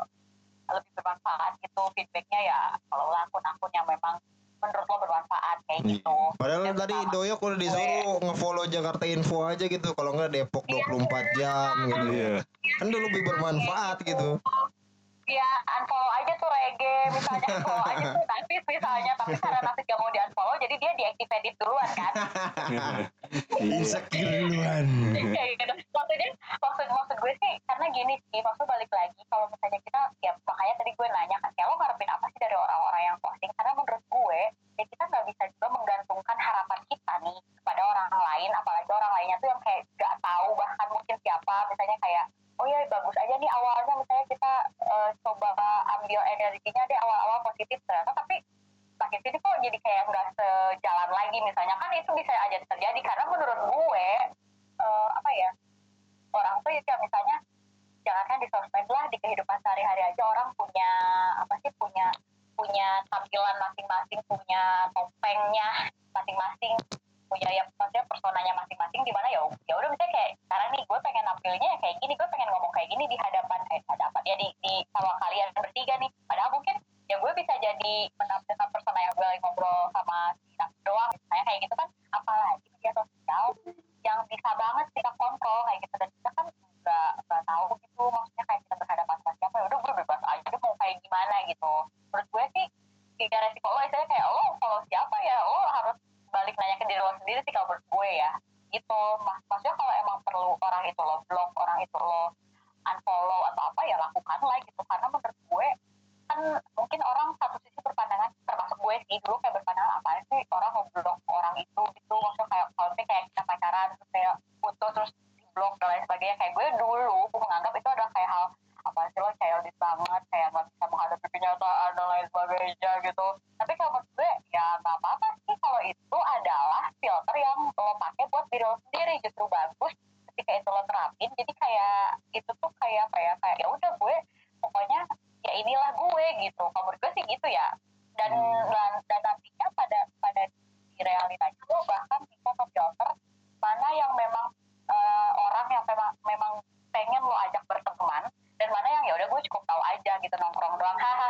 lebih bermanfaat gitu feedbacknya ya kalau akun-akun yang memang menurut lo bermanfaat kayak Iya. gitu Padahal Dan tadi sama- Doyok udah disuruh nge-follow Jakarta Info aja gitu. Kalau nggak Depok 24 jam gitu. Iya. Kan dulu lebih bermanfaat gitu. ya unfollow aja tuh Rege misalnya follow aja tuh Nafis misalnya tapi karena Nafis gak mau di unfollow jadi dia deactivate duluan kan Insecure duluan. gitu maksudnya maksud maksud gue sih karena gini sih maksud balik lagi kalau misalnya kita ya makanya tadi gue nanya kan orang-orang yang posting karena menurut gue ya kita nggak bisa juga menggantungkan harapan kita nih kepada orang lain apalagi orang lainnya tuh yang kayak gak tahu bahkan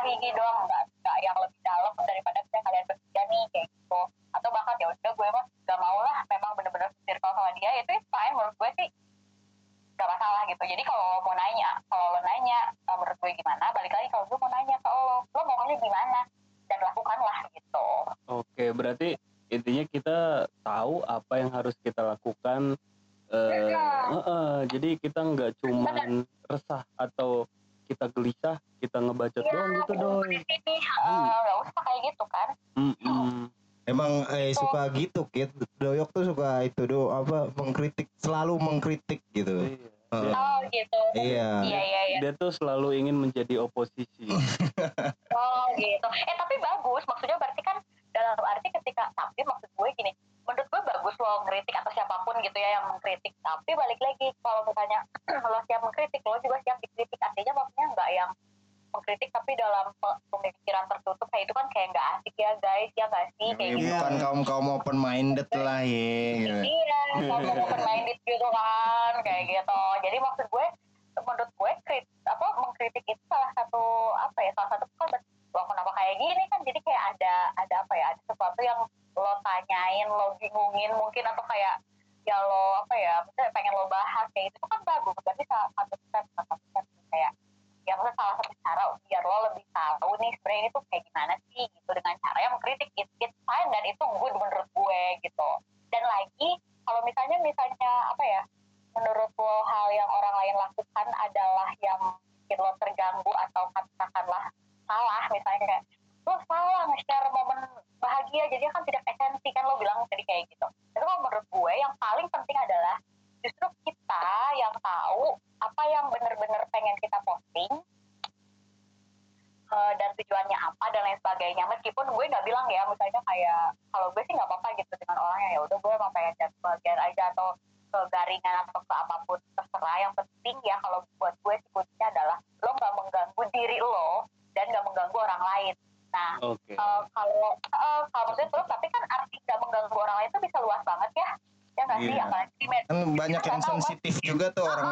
gigi doang mbak buat gue sih adalah lo nggak mengganggu diri lo dan nggak mengganggu orang lain nah okay. uh, eh, kalau uh, kalau maksudnya terus tapi kan arti nggak mengganggu orang lain itu bisa luas banget ya ya nggak yeah. sih iya. apalagi kan banyak yang sensitif juga tuh orang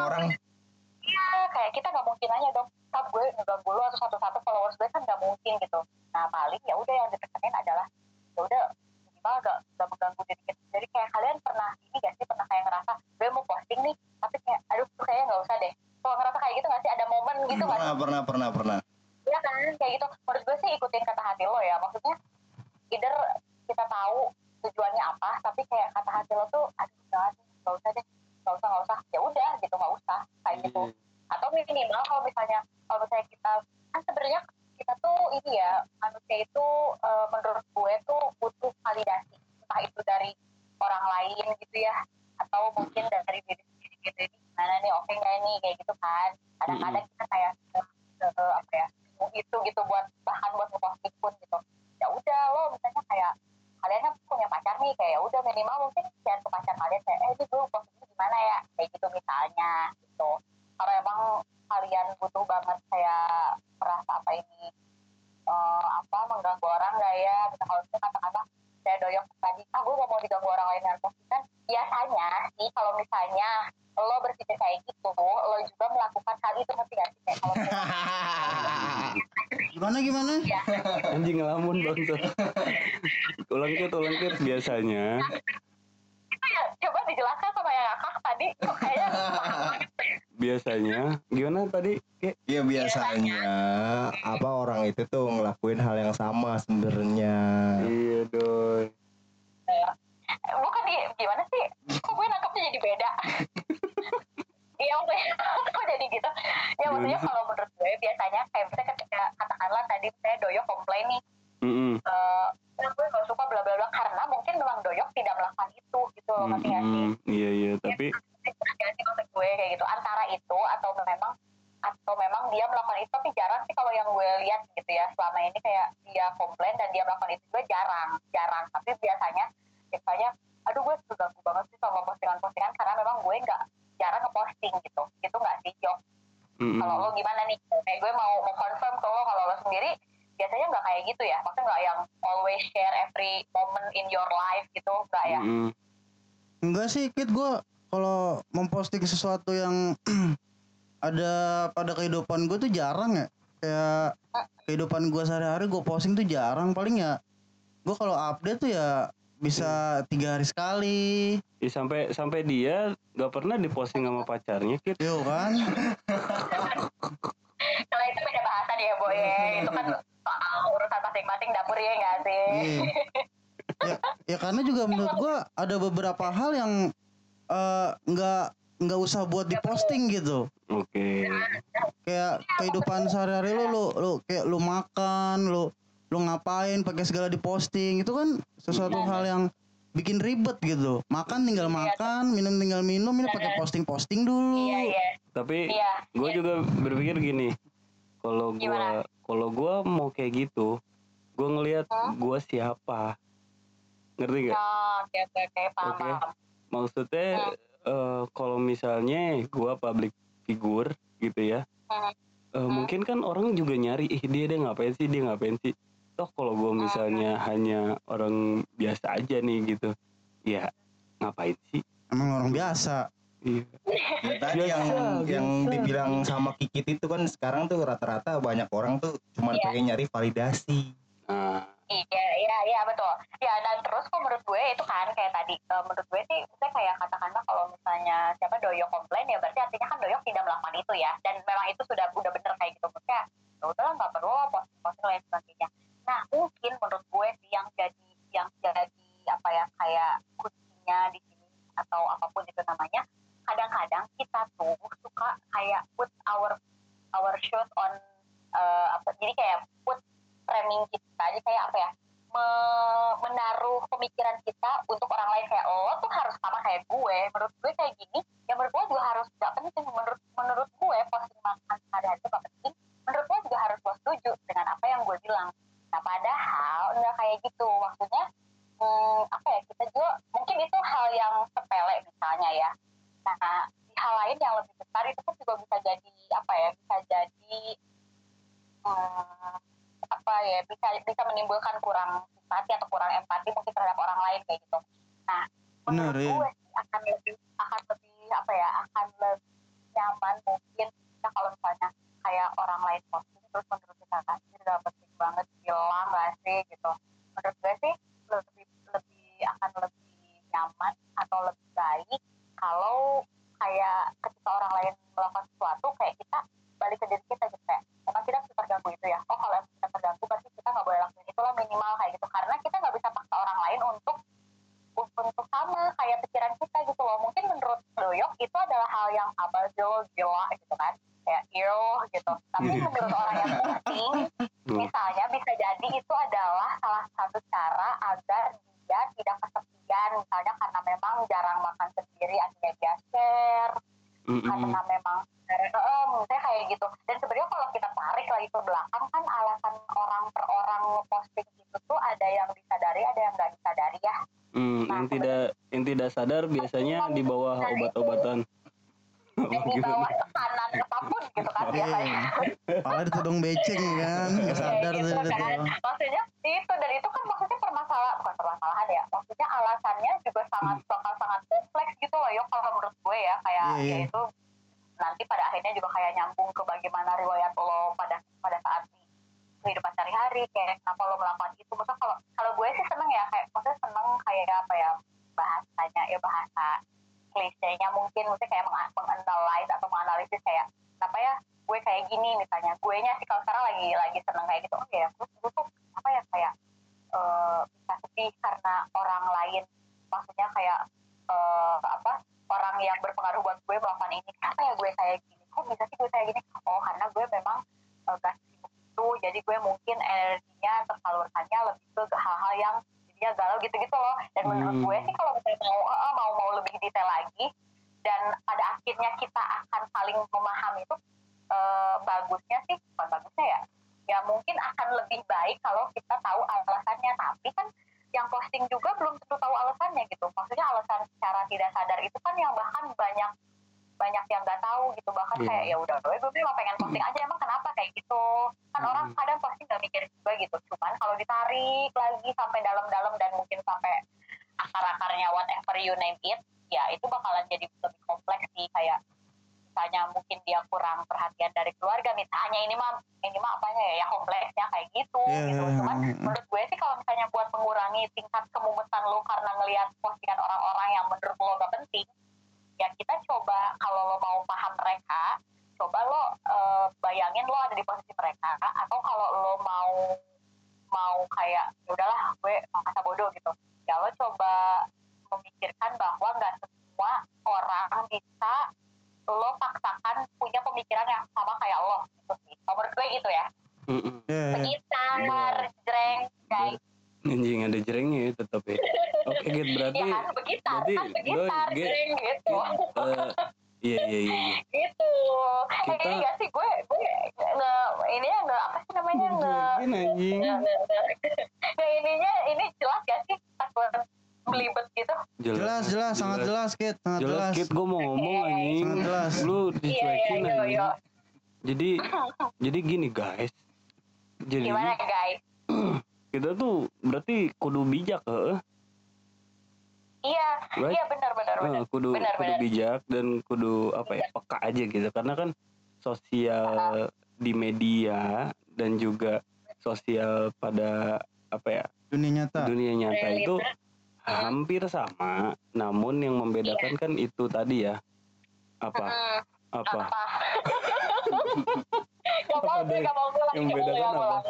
sesuatu yang ada pada kehidupan gue tuh jarang ya. Kayak kehidupan gue sehari-hari gue posting tuh jarang. Paling ya gue kalau update tuh ya bisa tiga hari sekali. Ya, sampai sampai dia gak pernah diposting sama pacarnya gitu Yo iya kan? Kalau itu beda bahasan ya boy. Iya. Itu kan urusan masing-masing dapur ya nggak sih? Iya. Ya, ya karena juga menurut gue ada beberapa hal yang eh, nggak uh, nggak usah buat diposting gitu. Oke. Kayak kehidupan sehari-hari lu lu lu kayak lu makan lu lu ngapain pakai segala diposting itu kan sesuatu hal yang bikin ribet gitu. Makan tinggal makan minum tinggal minum ini pakai posting posting dulu. Iya, iya. tapi Iya. gue juga berpikir gini kalau gua Gimana? kalau gua mau kayak gitu gue ngelihat gua siapa. Ngerti gak Oh, oke. Paham, maksudnya eh, kalau misalnya gua public figure gitu ya Hmm. eh, mungkin kan orang juga nyari ih dia dia ngapain sih dia ngapain sih toh kalau gua misalnya hanya orang biasa aja nih gitu ya ngapain sih emang orang biasa iya Ya, tadi Biasa, yang yang biasa. dibilang sama Kikit itu kan sekarang tuh rata-rata banyak orang tuh cuman Iya. pengen nyari validasi. nah Iya, iya, iya betul. Ya dan terus kok menurut gue itu kan kayak tadi eh, menurut gue sih saya kayak katakanlah kalau misalnya siapa doyok komplain ya berarti artinya kan doyok tidak melakukan itu ya dan memang itu sudah udah bener kayak gitu maksudnya ya udahlah nggak perlu posting posting lain sebagainya. Nah mungkin menurut gue sih yang jadi yang jadi apa ya kayak kuncinya di sini atau apa pun itu namanya kadang-kadang kita tuh suka kayak put our our shoes on eh, apa jadi kayak put framing kita. Jadi kayak apa ya? Me- menaruh pemikiran kita untuk orang lain. Kayak lo tuh harus sama kayak gue. Menurut gue kayak gini ya menurut gue juga harus gak penting. Menurut menurut gue posting makan sehari-hari itu gak penting. Menurut gue juga harus lo setuju dengan apa yang gue bilang. Nah padahal nggak kayak gitu. Maksudnya hmm, apa ya kita juga mungkin itu hal yang sepele misalnya ya. Nah di hal lain yang lebih besar itu kan juga bisa jadi apa ya bisa jadi hmm, apa ya bisa bisa menimbulkan kurang simpati atau kurang empati mungkin terhadap orang lain kayak gitu. Nah, Benar, menurut iya. gue akan lebih akan lebih apa ya akan lebih nyaman mungkin kita kalau misalnya kayak orang lain posting terus menurut kita ini udah penting banget bilang gak sih gitu. Menurut gue sih lebih lebih akan lebih nyaman atau lebih baik kalau kayak ketika orang lain melakukan sesuatu kayak kita balik ke diri kita gitu kayak emang kita bisa terganggu itu ya? Oh kalau kita terganggu berarti kita nggak boleh lakuin itulah minimal kayak gitu. Karena kita nggak bisa paksa orang lain untuk untuk sama kayak pikiran kita gitu loh. Mungkin menurut Doyok itu adalah hal yang sih lo gila gitu kan. Kayak iyo gitu. Tapi menurut orang yang posting misalnya bisa jadi itu adalah salah satu cara agar dia tidak kesepian. Misalnya karena memang jarang makan sendiri akhirnya dia share Mm-mm. karena memang misalnya kayak gitu. Dan sebenarnya kalau kita tarik lagi ke belakang kan alasan orang per orang posting itu tuh ada yang disadari ada yang nggak disadari ya. Hmm, yang tidak yang tidak sadar biasanya di bawah obat-obatan dan di bawah tekanan apa pun gitu kan biasanya. Pala ditodong beceng kan? Nggak sadar Kayak tuh gitu. Kan. maksudnya itu dan itu kan maksudnya permasalahan bukan permasalahan ya maksudnya alasannya juga sangat bakal sangat kompleks gitu loh yo kalau menurut gue ya kayak Iya, iya. ya itu nanti pada akhirnya juga kayak nyambung ke bagaimana riwayat lo pada pada saat di kehidupan sehari-hari kayak kenapa lo melakukan itu. Maksudnya kalau kalau gue sih seneng ya kayak maksudnya seneng kayak apa ya bahasanya ya bahasa klisenya mungkin maksudnya kayak meng- menganalisis atau menganalisis kayak kenapa ya gue kayak gini misalnya. Gue nya sih kalau sekarang lagi lagi seneng kayak gitu oh ya gue, gue tuh apa ya kayak eh, bisa sedih karena orang lain. Maksudnya kayak eh, apa orang yang berpengaruh buat gue melakukan ini kenapa ya gue kayak gini? Kok bisa sih gue kayak gini? Oh karena gue memang eh, gak sibuk itu. Jadi gue mungkin energinya tersalurkannya lebih ke hal-hal yang jadinya galau gitu-gitu loh. Dan menurut Hmm. gue sih kalau misalnya mau mau mau lebih detail lagi dan pada akhirnya kita akan saling memahami itu eh, bagusnya sih bukan bagusnya ya ya mungkin akan lebih baik kalau kita tahu alasannya. Tapi kan yang posting juga belum tentu tahu alasannya gitu. Maksudnya alasan secara tidak sadar itu kan yang bahkan banyak banyak yang nggak tahu gitu bahkan Iya. kayak ya udah gue gue cuma pengen posting aja emang kenapa kayak gitu kan Hmm. orang kadang posting nggak mikir juga gitu cuman kalau ditarik lagi sampai dalam-dalam dan mungkin sampai akar-akarnya whatever you name it ya itu bakalan jadi lebih kompleks sih kayak misalnya mungkin dia kurang perhatian dari keluarga misalnya ini mah ini mah apanya ya ya kompleksnya kayak gitu Iya, gitu iya, cuman iya. menurut gue sih kalau misalnya buat mengurangi tingkat kemumesan lo karena ngelihat postingan orang-orang yang menurut lo gak penting ya kita coba kalau lo mau paham mereka coba lo eh, bayangin lo ada di posisi mereka atau kalau lo mau mau kayak "Ya udahlah gue masa bodoh gitu. Ya lo coba memikirkan bahwa nggak semua orang bisa lo paksakan punya pemikiran yang sama kayak lo gitu sih. Menurut gue gitu ya. Mm-mm. Iya, iya. sekitar jreng guys anjing ada jerengnya ya tetap ya. Oke gitu berarti ya kan sekitar berarti kan sekitar lo- jreng gitu. Eh, iya iya iya iya. gitu. Kita- ini gak sih gue gue nge ini ya nge apa sih namanya nge anjing? Nge- nge- nge- nge- ininya ini jelas gak sih pas gue belibet gitu? Jelas, jelas, sangat jelas, Kit. Sangat jelas jelas. kit gue mau ngomong anjing. Sangat jelas. lu iya iya dicuekin yo anjing. yo jadi jadi gini guys. Jadi gimana guys kita tuh berarti kudu bijak heeh. Iya Right? iya benar benar benar. Eh, kudu Benar, kudu benar. bijak dan kudu apa ya peka aja gitu. Karena kan sosial di media dan juga sosial pada apa ya Dunia nyata. dunia nyata Realita. itu hampir sama. Namun yang membedakan Iya. kan itu tadi ya. Apa? Hmm, apa? Apa? Gak mau gue gak mau gue lagi Yang gak mau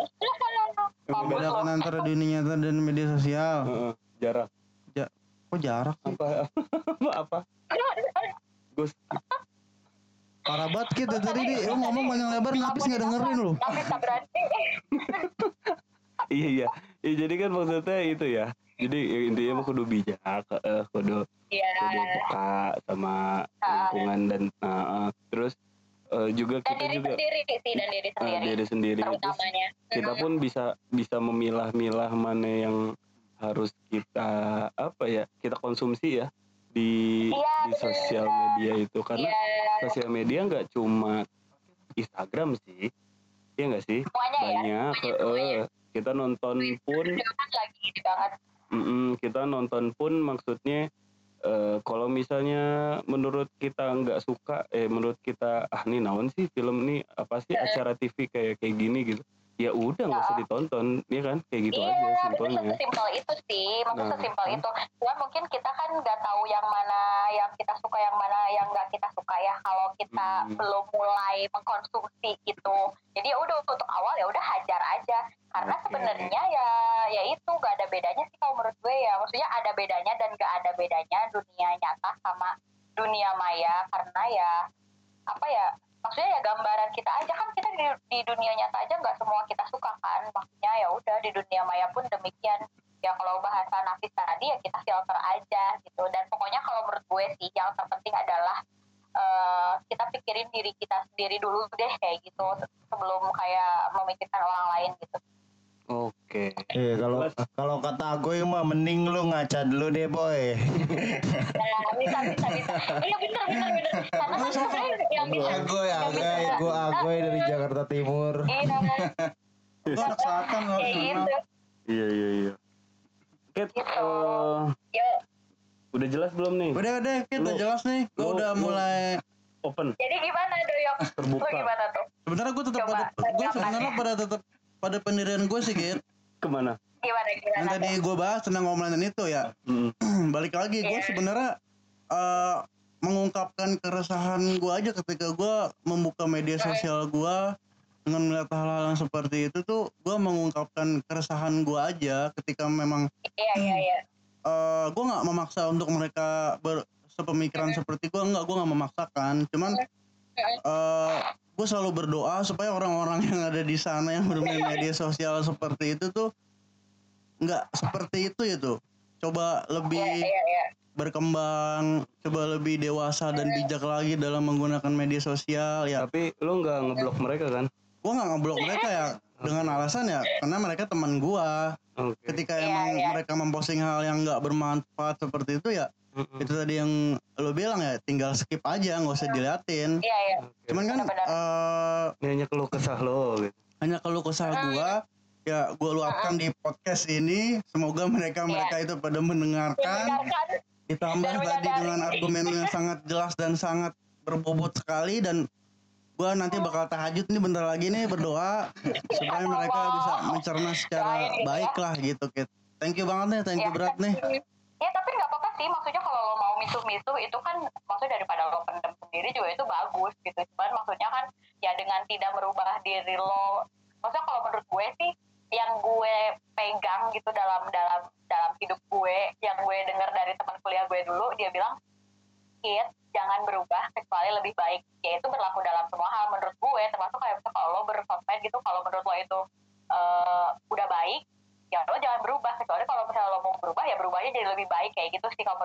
membedakan antara dunia nyata dan media sosial. Heeh, jarak Kok jarak sih? apa apa apa? Gus. Parah banget Kit. Dari tadi dia lu ngomong panjang lebar ngapis nggak dengerin lu. iya iya. Ya, jadi kan maksudnya itu ya. Jadi ya, intinya mah kudu bijak eh, kudu iya. kudu peka sama lingkungan dan terus eh, juga dan kita diri juga sendiri sih dan diri eh, sendiri diri sendiri. Terus terutamanya. kita pun bisa bisa memilah-milah mana yang harus kita apa ya kita konsumsi ya di Iya, di sosial media itu. Karena iya sosial media nggak cuma Instagram sih ya nggak sih? Semuanya ya banyak semuanya, semuanya. eh, kita nonton pun lagi mm-mm, kita nonton pun maksudnya eh, kalau misalnya menurut kita nggak suka eh menurut kita ah nih naon sih film nih apa sih acara TV kayak kayak gini gitu ya udah nggak usah ditonton ya kan? Kayak gitu iya aja simpelnya. sesimpel itu sih maksud Nah. sesimpel itu. Cuma mungkin kita kan nggak tahu yang mana yang kita suka yang mana yang nggak kita suka ya kalau kita Hmm. belum mulai mengkonsumsi itu jadi ya udah untuk awal ya udah hajar aja. Karena Oke. sebenarnya ya ya itu nggak ada bedanya sih kalau menurut gue ya. Maksudnya ada bedanya dan nggak ada bedanya dunia nyata sama dunia maya. Karena ya apa ya maksudnya ya gambaran kita aja kan kita di, di dunia nyata aja nggak semua kita suka kan. Maksudnya ya udah di dunia maya pun demikian. Ya kalau bahasa Nafis tadi ya kita filter aja gitu. Dan pokoknya kalau menurut gue sih yang terpenting adalah eh, kita pikirin diri kita sendiri dulu deh kayak gitu sebelum kayak memikirkan orang lain gitu oke. Iya kalau kalau kata gue mah mending lu ngaca dulu deh boy. nah bisa bisa bisa iya bener bener bener. Karena kan sebenarnya yang bisa bisa agoy, gue agoy dari Jakarta Timur. iya Lu anak selatan lu sana. gitu iya iya iya. Kat, Gitu. eh, yuk. udah jelas belum nih? Udah udah Kit udah Lu- jelas nih. Gua lu- udah lu- mulai open. Jadi gimana doyok? Lu terbuka. Gimana tuh? Sebenarnya gue tetap pada gue sebenarnya pada tetap pada pendirian gue sih Kit. ke mana gimana Yang gimana tadi tuh gue bahas tentang ngomongin itu ya. Hmm. balik lagi gue Iya. sebenarnya eh, mengungkapkan keresahan gue aja ketika gue membuka media sosial gue dengan melihat hal-hal yang seperti itu tuh gue mengungkapkan keresahan gue aja ketika memang iya iya iya eh gue nggak memaksa untuk mereka ber sepemikiran seperti gue nggak gue nggak memaksakan cuman eh gue selalu berdoa supaya orang-orang yang ada di sana yang bermain media sosial seperti itu tuh nggak seperti itu ya tuh. Coba lebih iya iya iya. berkembang coba lebih dewasa dan bijak lagi dalam menggunakan media sosial ya. Tapi lu nggak ngeblok mereka kan? Gue nggak ngeblok mereka ya. Dengan alasan ya karena mereka teman gue oke. Ketika Iya, emang iya. mereka memposting hal yang nggak bermanfaat seperti itu ya Mm-mm. itu tadi yang lo bilang ya tinggal skip aja nggak usah diliatin. Iya iya. Cuman kan Benar-benar. eh, Ini hanya keluh kesah lo gitu. hanya kalau kesah gua. Ya gua luapkan di podcast ini. Semoga mereka mereka itu pada mendengarkan. Mendengarkan. Ditambah Dan tadi dengan argumen yang sangat jelas dan sangat berbobot sekali. Dan gua nanti bakal tahajud nih bentar lagi nih berdoa. Supaya mereka bisa mencerna secara baik lah gitu Kit. Thank you banget nih, thank you berat nih. Ya tapi nggak apa-apa sih, maksudnya kalau lo mau misuh-misuh itu kan maksudnya daripada lo pendem sendiri juga itu bagus gitu. Cuman maksudnya kan ya dengan tidak merubah diri lo, maksudnya kalau menurut gue sih yang gue pegang gitu dalam dalam dalam hidup gue, yang gue dengar dari teman kuliah gue dulu, dia bilang, Kit, jangan berubah kecuali lebih baik. Ya itu berlaku dalam semua hal menurut gue, termasuk kayak kalau lo bersosmed gitu, kalau menurut lo itu eh, udah baik, ya lo jangan berubah kecuali kalau misalnya lo mau jadi lebih baik kayak gitu sih kalau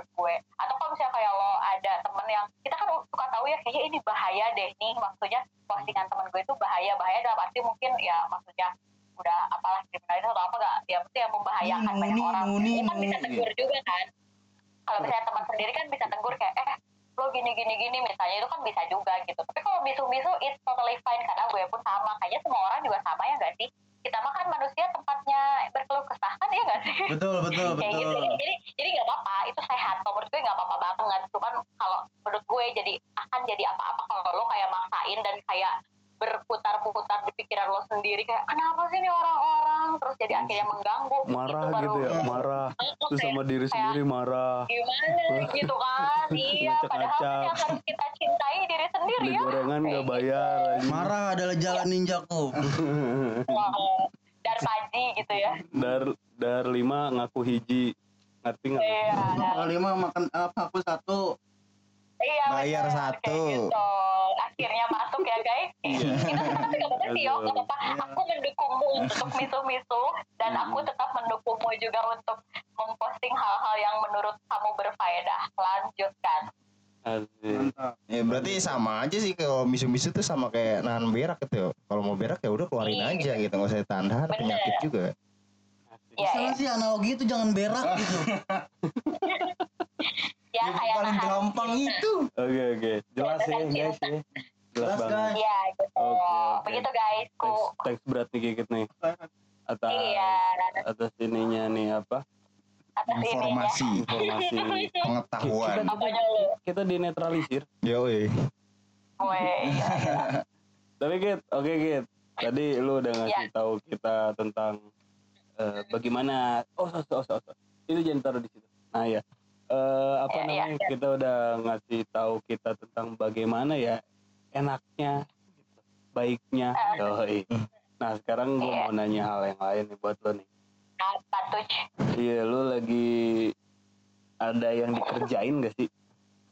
Wah, dan paji gitu ya dar dar lima ngaku hiji ngerti nggak iya Kalau lima makan apa aku satu. Iya, Bayar bener, satu. kayak gitu. Akhirnya masuk ya guys. Itu kita tapi gak apa-apa sih gak apa-apa. Aku mendukungmu untuk misuh-misuh dan aku tetap mendukungmu juga untuk memposting hal-hal yang menurut kamu berfaedah. Lanjutkan. Mantap. Ya berarti sama aja sih kalau misu-misu tuh sama kayak nahan berak gitu. Kalau mau berak ya udah keluarin Iya. aja gitu, nggak usah tahan penyakit juga. Iya, Salah iya. sih analogi itu jangan berak gitu. Ya Yang kayak paling nahan. gampang itu. oke oke jelas ya guys ya jelas Jelas, banget guys. Iya gitu. Oke, oke. Begitu guys. Ku. teks teks berat nih gigit nih atas Iya. atas ininya nih apa Atas ininya. Informasi, informasi pengetahuan. Lu? kita dinetralisir Yoi. Gue. iya. tapi Git oke Git tadi lu udah ngasih Iya. tahu kita tentang eh, bagaimana oh so, so, so, so. itu jangan taruh di situ nah ya Eh, apa Iya, iya, namanya kita udah ngasih tahu kita tentang bagaimana ya enaknya baiknya Yoi. nah sekarang gua Iya. mau nanya hal yang lain nih buat lo nih tuh? iya lu lagi ada yang dikerjain gak sih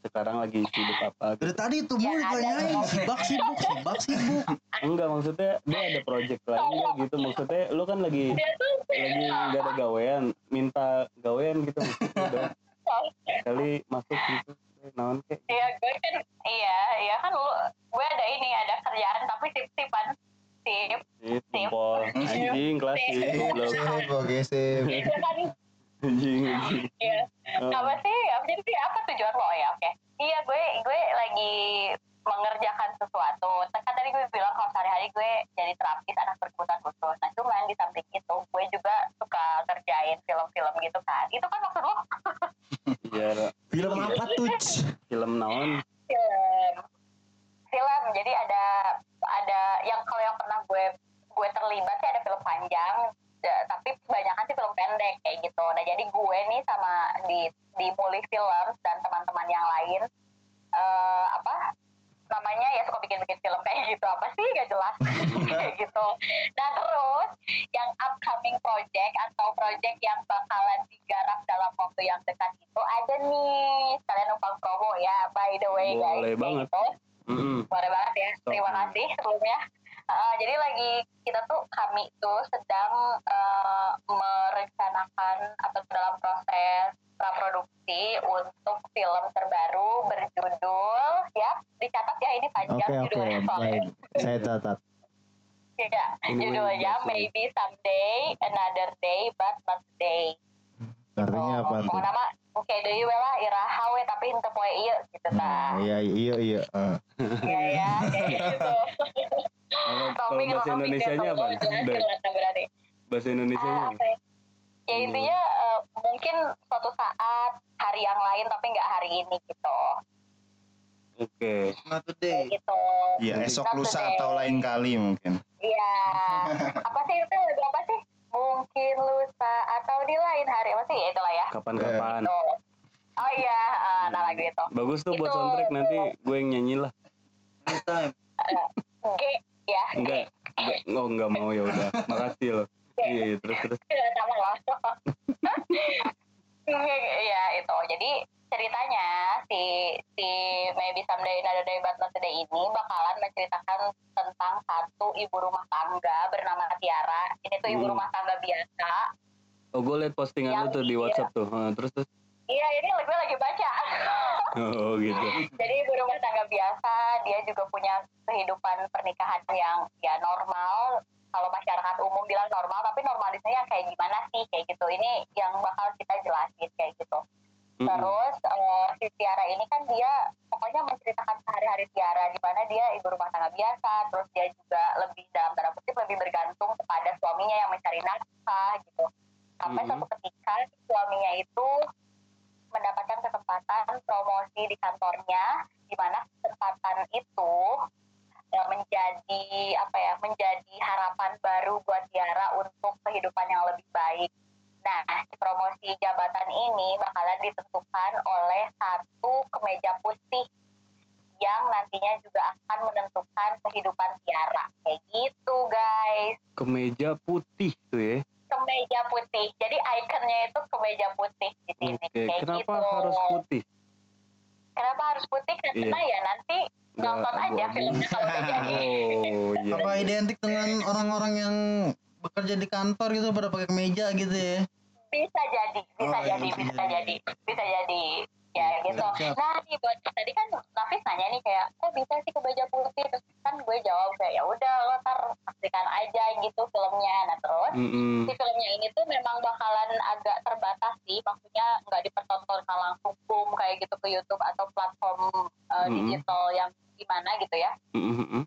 sekarang lagi sibuk apa gitu? Dari tadi itu mulu Ya, dong. sibak sibuk sibak sibuk. enggak maksudnya dia ada project lain gitu maksudnya lu kan lagi lagi nggak ada gawean minta gawean gitu maksudnya kali masuk gitu naon kek Iya, gue kan iya, iya kan lu gue ada ini, ada kerjaan tapi tip-tipan tip. sip jempol anjing klasik goblok Sip, oke sip. Iya kan? anjing Iya. Apa sih? Apa sih? apa tujuan lo ya? Oke. Iya, gue gue lagi mengerjakan sesuatu. Kan tadi gue bilang kalau sehari-hari gue jadi terapis anak berkebutuhan khusus. Nah, cuman di samping itu gue juga suka kerjain film-film gitu kan. Itu kan maksud lo iya Film apa tuh? film naon film film jadi ada ada yang kalau yang pernah gue gue terlibat sih ada film panjang da- tapi kebanyakan sih film pendek kayak gitu. Nah jadi gue nih sama di di Muli Film dan teman-teman yang lain eh apa namanya ya suka bikin-bikin film kayak gitu. Apa sih? Gak jelas. Kayak gitu. Nah terus yang upcoming project atau project yang bakalan digarap dalam waktu yang dekat itu ada nih kalian numpang promo ya by the way guys. Boleh kayak banget. gitu. Mm-mm. boleh banget ya terima kasih sebelumnya Uh, jadi lagi kita tuh kami tuh sedang uh, merencanakan atau dalam proses praproduksi untuk film terbaru berjudul ya dicatat ya ini panjang Oke oke judulnya soalnya baik. Saya catat. ya, Anyway, judulnya maybe someday another day but not today Artinya apa tuh? Pokoknya nama oke deui we lah iraha we tapi henteu poe ieu gitu Nah, nah iya iya iya. eh. ya ya kayak gitu Kalau bahasa Indonesia-nya apa? bahasa Indonesia-nya Ah, apa ya? ya intinya eh, mungkin suatu saat hari yang lain tapi nggak hari ini gitu Oke. Not kayak today. gitu Iya, esok Not lusa today. atau lain kali mungkin. Iya, apa sih itu lagu apa? Mungkin lusa atau di lain hari, apa sih? Ya itulah ya. Kapan-kapan. Tuh. Oh iya, eh, nah lagu itu. Bagus tuh buat Itu. soundtrack nanti gue yang nyanyi lah. Anytime. G ya. Enggak. enggak oh enggak mau ya udah. Makasih loh. Iya, iya terus terus. sama loh. Iya itu. Jadi ceritanya si si Maybe Someday Another Day But Not Today ini bakalan menceritakan tentang satu ibu rumah tangga bernama Tiara. Ini tuh ibu Hmm. rumah tangga biasa. Oh gue liat postingan lu tuh di iya. WhatsApp tuh. Heeh, terus terus. Iya ini gue lagi baca. Oh gitu. Jadi ibu rumah tangga biasa, dia juga punya kehidupan pernikahan yang ya normal. Kalau masyarakat umum bilang normal, tapi normal di sini yang kayak gimana sih kayak gitu. Ini yang bakal kita jelasin kayak gitu. Terus eh, si Tiara ini kan dia pokoknya menceritakan sehari-hari Tiara di mana dia ibu rumah tangga biasa, terus dia juga lebih dalam tanda kutip lebih bergantung kepada suaminya yang mencari nafkah gitu. Sampai Mhm. suatu ketika suaminya itu mendapatkan kesempatan promosi di kantornya, di mana kesempatan itu eh, menjadi apa ya, menjadi harapan baru buat Tiara untuk kehidupan yang lebih baik. Nah, si promosi jabatan ini bakalan ditentukan oleh satu kemeja putih yang nantinya juga akan menentukan kehidupan Tiara. Kayak gitu, guys. Kemeja putih tuh ya. Kemeja putih. Jadi ikonnya itu kemeja putih di sini. Oke. Kayak Kenapa gitu. harus putih? Kenapa harus putih? Karena ya nanti nonton aja filmnya kalau jadi. Oh iya. Apa identik dengan orang-orang yang bekerja di kantor gitu pada pakai kemeja gitu ya? Bisa jadi, bisa Oh, iya, jadi, bisa bisa jadi. jadi, bisa jadi. Ya gitu. Siap. Nah nih buat tadi kan Nafis nanya nih kayak kok bisa sih kemeja putih terus kan gue jawab kayak ya udah lo ntar saksikan aja gitu filmnya. Nah terus Mm-mm. si filmnya ini tuh memang bakalan agak terbatas sih maksudnya nggak dipertontonkan langsung boom kayak gitu ke YouTube atau platform uh, Mm-mm. digital yang gimana gitu ya Mm-mm.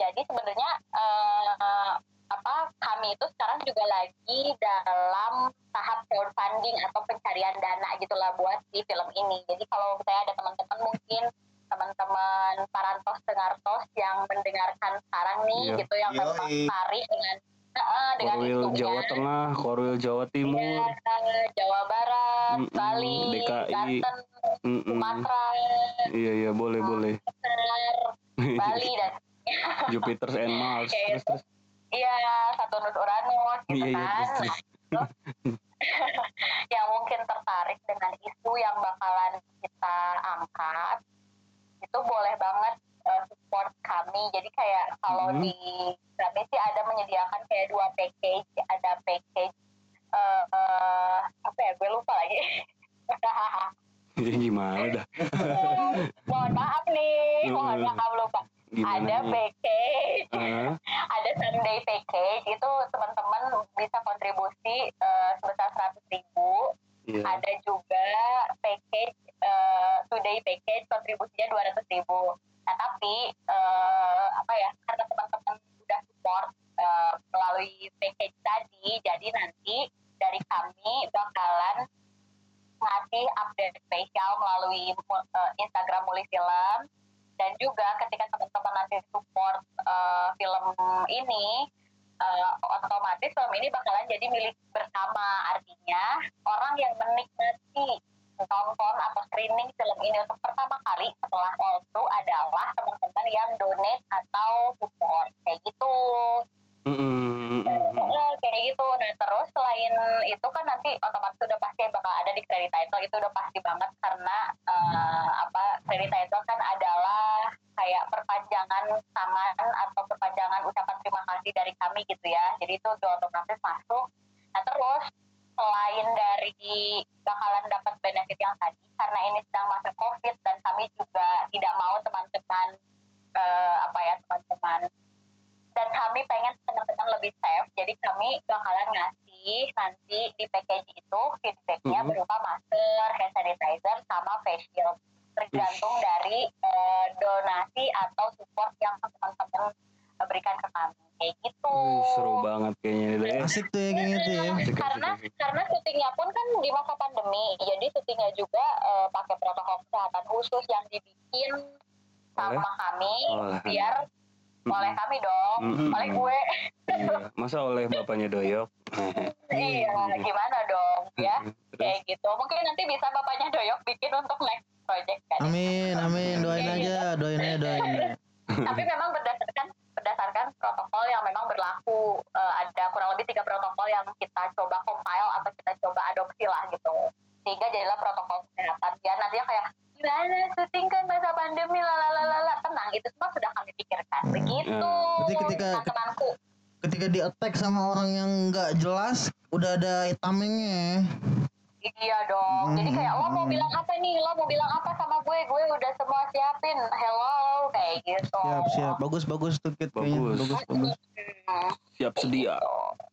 jadi sebenarnya eh, apa kami itu sekarang juga lagi dalam tahap crowdfunding atau pencarian dana gitulah buat si film ini jadi kalau misalnya ada teman-teman mungkin teman-teman Parantos Dengartos yang mendengarkan sekarang nih Iya. gitu yang memang tertarik dengan eh, dengan Korwil Jawa Tengah, Korwil Jawa Timur. Iya, Jawa Barat, Bali, DKI. Banten. Sumatera, Iya iya boleh boleh. Bali dan Jupiter and Mars. Kayak Terus terus. Iya Saturnus Uranus gitu Iya iya kan. terus terus. yang mungkin tertarik dengan isu yang bakalan kita angkat itu boleh banget eh, support kami. Jadi kayak kalau Mhm. di kami sih ada menyediakan kayak dua package, ada package eh eh, apa ya gue lupa lagi. Ya, gimana dah? mohon maaf nih, mohon Hmm. maaf lupa. Gimana ada nih? package, Ah, ada Sunday package itu teman-teman bisa kontribusi eh, sebesar seratus ribu. Iya. Ada juga package eh, today package kontribusinya dua ratus ribu. Nah tapi eh, apa ya karena teman-teman sudah support eh, melalui package tadi, jadi nanti dari kami bakalan ngasih update spesial melalui eh, Instagram Muli Film dan juga ketika teman-teman nanti support eh, film ini eh, otomatis film ini bakalan jadi milik bersama. Artinya orang yang menikmati nonton atau screening film ini untuk pertama kali setelah all adalah teman-teman yang donate atau support. Kayak gitu Mm-mm. Eh, kayak gitu. Nah terus selain itu kan nanti otomatis udah pasti bakal ada di credit title. Itu udah pasti banget karena eh, apa credit title kan adalah kayak perpanjangan tangan atau perpanjangan ucapan terima kasih dari kami gitu ya. Jadi itu udah otomatis masuk. Nah terus selain dari bakalan dapat benefit yang tadi karena ini sedang masa covid dan kami juga tidak mau teman-teman eh, apa ya teman-teman dan kami pengen teman-teman lebih safe jadi kami bakalan ngasih nanti di package itu feedbacknya Mhm. berupa masker, hand sanitizer, sama face shield tergantung dari eh, donasi atau support yang teman-teman eh, berikan ke kami kayak gitu Wih, seru banget kayaknya deh. Asik tuh ya kayak gitu ya. Karena karena syutingnya pun kan di masa pandemi jadi syutingnya juga eh, pakai protokol kesehatan khusus yang dibikin sama kami Oleh. biar oleh kami dong Mm-mm. oleh gue Iya. Masa oleh bapaknya doyok? iya gimana dong ya Terus? kayak gitu mungkin nanti bisa bapaknya doyok bikin untuk next project kan Amin, amin. Doain aja, doain aja, doain. aja. tapi memang berdasarkan berdasarkan protokol yang memang berlaku eh, ada kurang lebih tiga protokol yang kita coba compile atau kita coba adopsi lah gitu sehingga jadilah protokol kesehatan biar nantinya kayak gimana syuting kan masa pandemi lalalala tenang itu semua sudah kami pikirkan begitu Hmm. Berarti ketika- teman-temanku Ketika di attack sama orang yang nggak jelas, udah ada timingnya. iya dong jadi kayak lo mau Hmm. bilang apa nih lo mau bilang apa sama gue gue udah semua siapin hello kayak gitu Siap, siap. Bagus, bagus tuh Kit kayaknya. Bagus. Bagus, bagus. Hmm. Siap sedia. Mm-mm,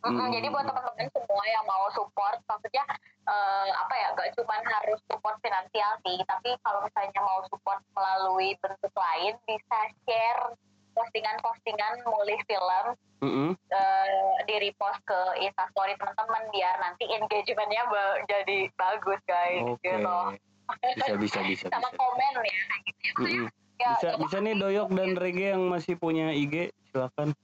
Mm. Jadi buat teman-teman semua yang mau support, maksudnya eh, apa ya, gak cuma harus support finansial sih, tapi kalau misalnya mau support melalui bentuk lain, bisa share postingan-postingan mulai film Mm-mm. eh, di repost ke instastory teman-teman biar nanti engagementnya ba- jadi bagus guys, Oke. gitu. Bisa bisa bisa Sama bisa. komen ya, gitu ya. Maksudnya, Mm-mm. ya, Bisa bisa nih doyok dan Rege yang masih punya IG silakan.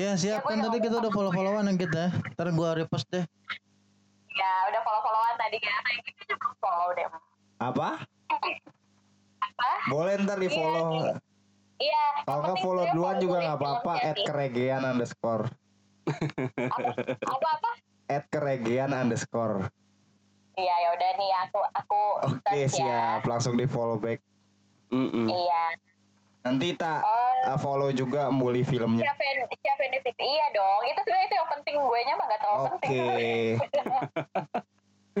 Ya, siap. Kan tadi kita udah follow-followan yang kita. Ntar gua repost deh. ya udah follow-followan tadi kan, kayak juga follow deh. Apa? Apa? Boleh ntar di follow. Iya. Kalau yang nggak penting follow duluan juga nggak apa-apa. At sih. keregean underscore. apa-apa At keregean underscore. iya ya udah nih aku aku Oke search ya siap. Langsung di follow back. Mm-mm. iya Nanti tak oh uh, follow juga Muli filmnya. siapa yang siapa yang di- iya dong itu sebenarnya itu yang penting gue nya mah nggak terlalu Oke. penting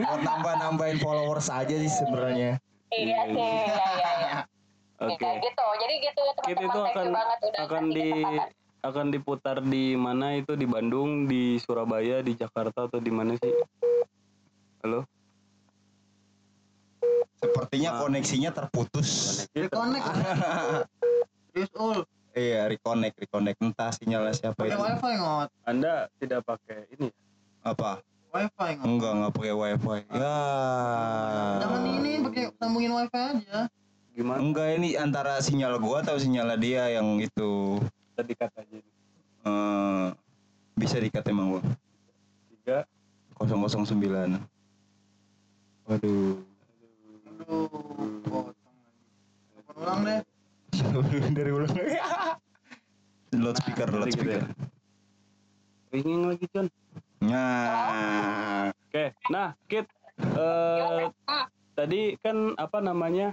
Buat nambah-nambahin followers aja sih sebenarnya. iya sih iya iya iya Oke. Iya, gitu jadi gitu teman-teman itu thank akan banget udah akan di kesempatan. akan diputar di mana itu di Bandung, di Surabaya, di Jakarta atau di mana sih? Halo? Sepertinya Ah. koneksinya terputus. Reconnect. Serius ul. Iya, reconnect, reconnect. Entah sinyalnya siapa Pakai itu. wifi ngot. Anda tidak pakai ini. Apa? Wifi ngot. Enggak, enggak pakai wifi. Ya. Jangan ini pakai sambungin wifi aja. Gimana? Enggak ini antara sinyal gua atau sinyal dia yang itu Tadi kata aja. eh bisa dikat emang gua. Tiga. 009. Waduh. Aduh, potong lagi. Telepon ulang deh. Dari ulang. loudspeaker, Nah, loudspeaker. Ringing lagi John. Nah, Oke, nah Kit, eh tadi kan apa namanya?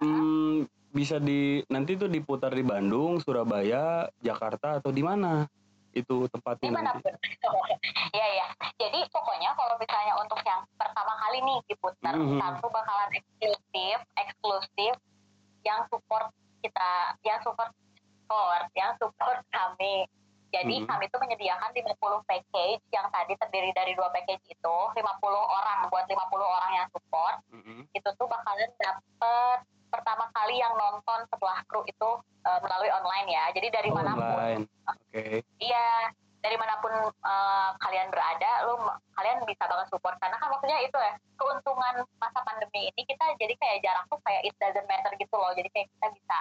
Hmm, bisa di nanti tuh diputar di Bandung, Surabaya, Jakarta atau di mana? Itu tempatnya nanti. di mana pun iya iya jadi pokoknya kalau misalnya untuk yang pertama kali nih diputar Mhm. satu bakalan eksklusif eksklusif yang support kita yang support support yang support kami jadi Mhm. kami tuh menyediakan 50 package yang tadi terdiri dari dua package itu 50 orang buat 50 orang yang support Mm-mm. itu tuh bakalan dapet pertama kali yang nonton setelah kru itu eh, melalui online ya jadi dari mana pun Online. Oke. Iya, dari mana pun eh, kalian berada, lu kalian bisa banget support karena kan maksudnya itu ya keuntungan masa pandemi ini kita jadi kayak jarak tuh kayak it doesn't matter gitu loh. Jadi kayak kita bisa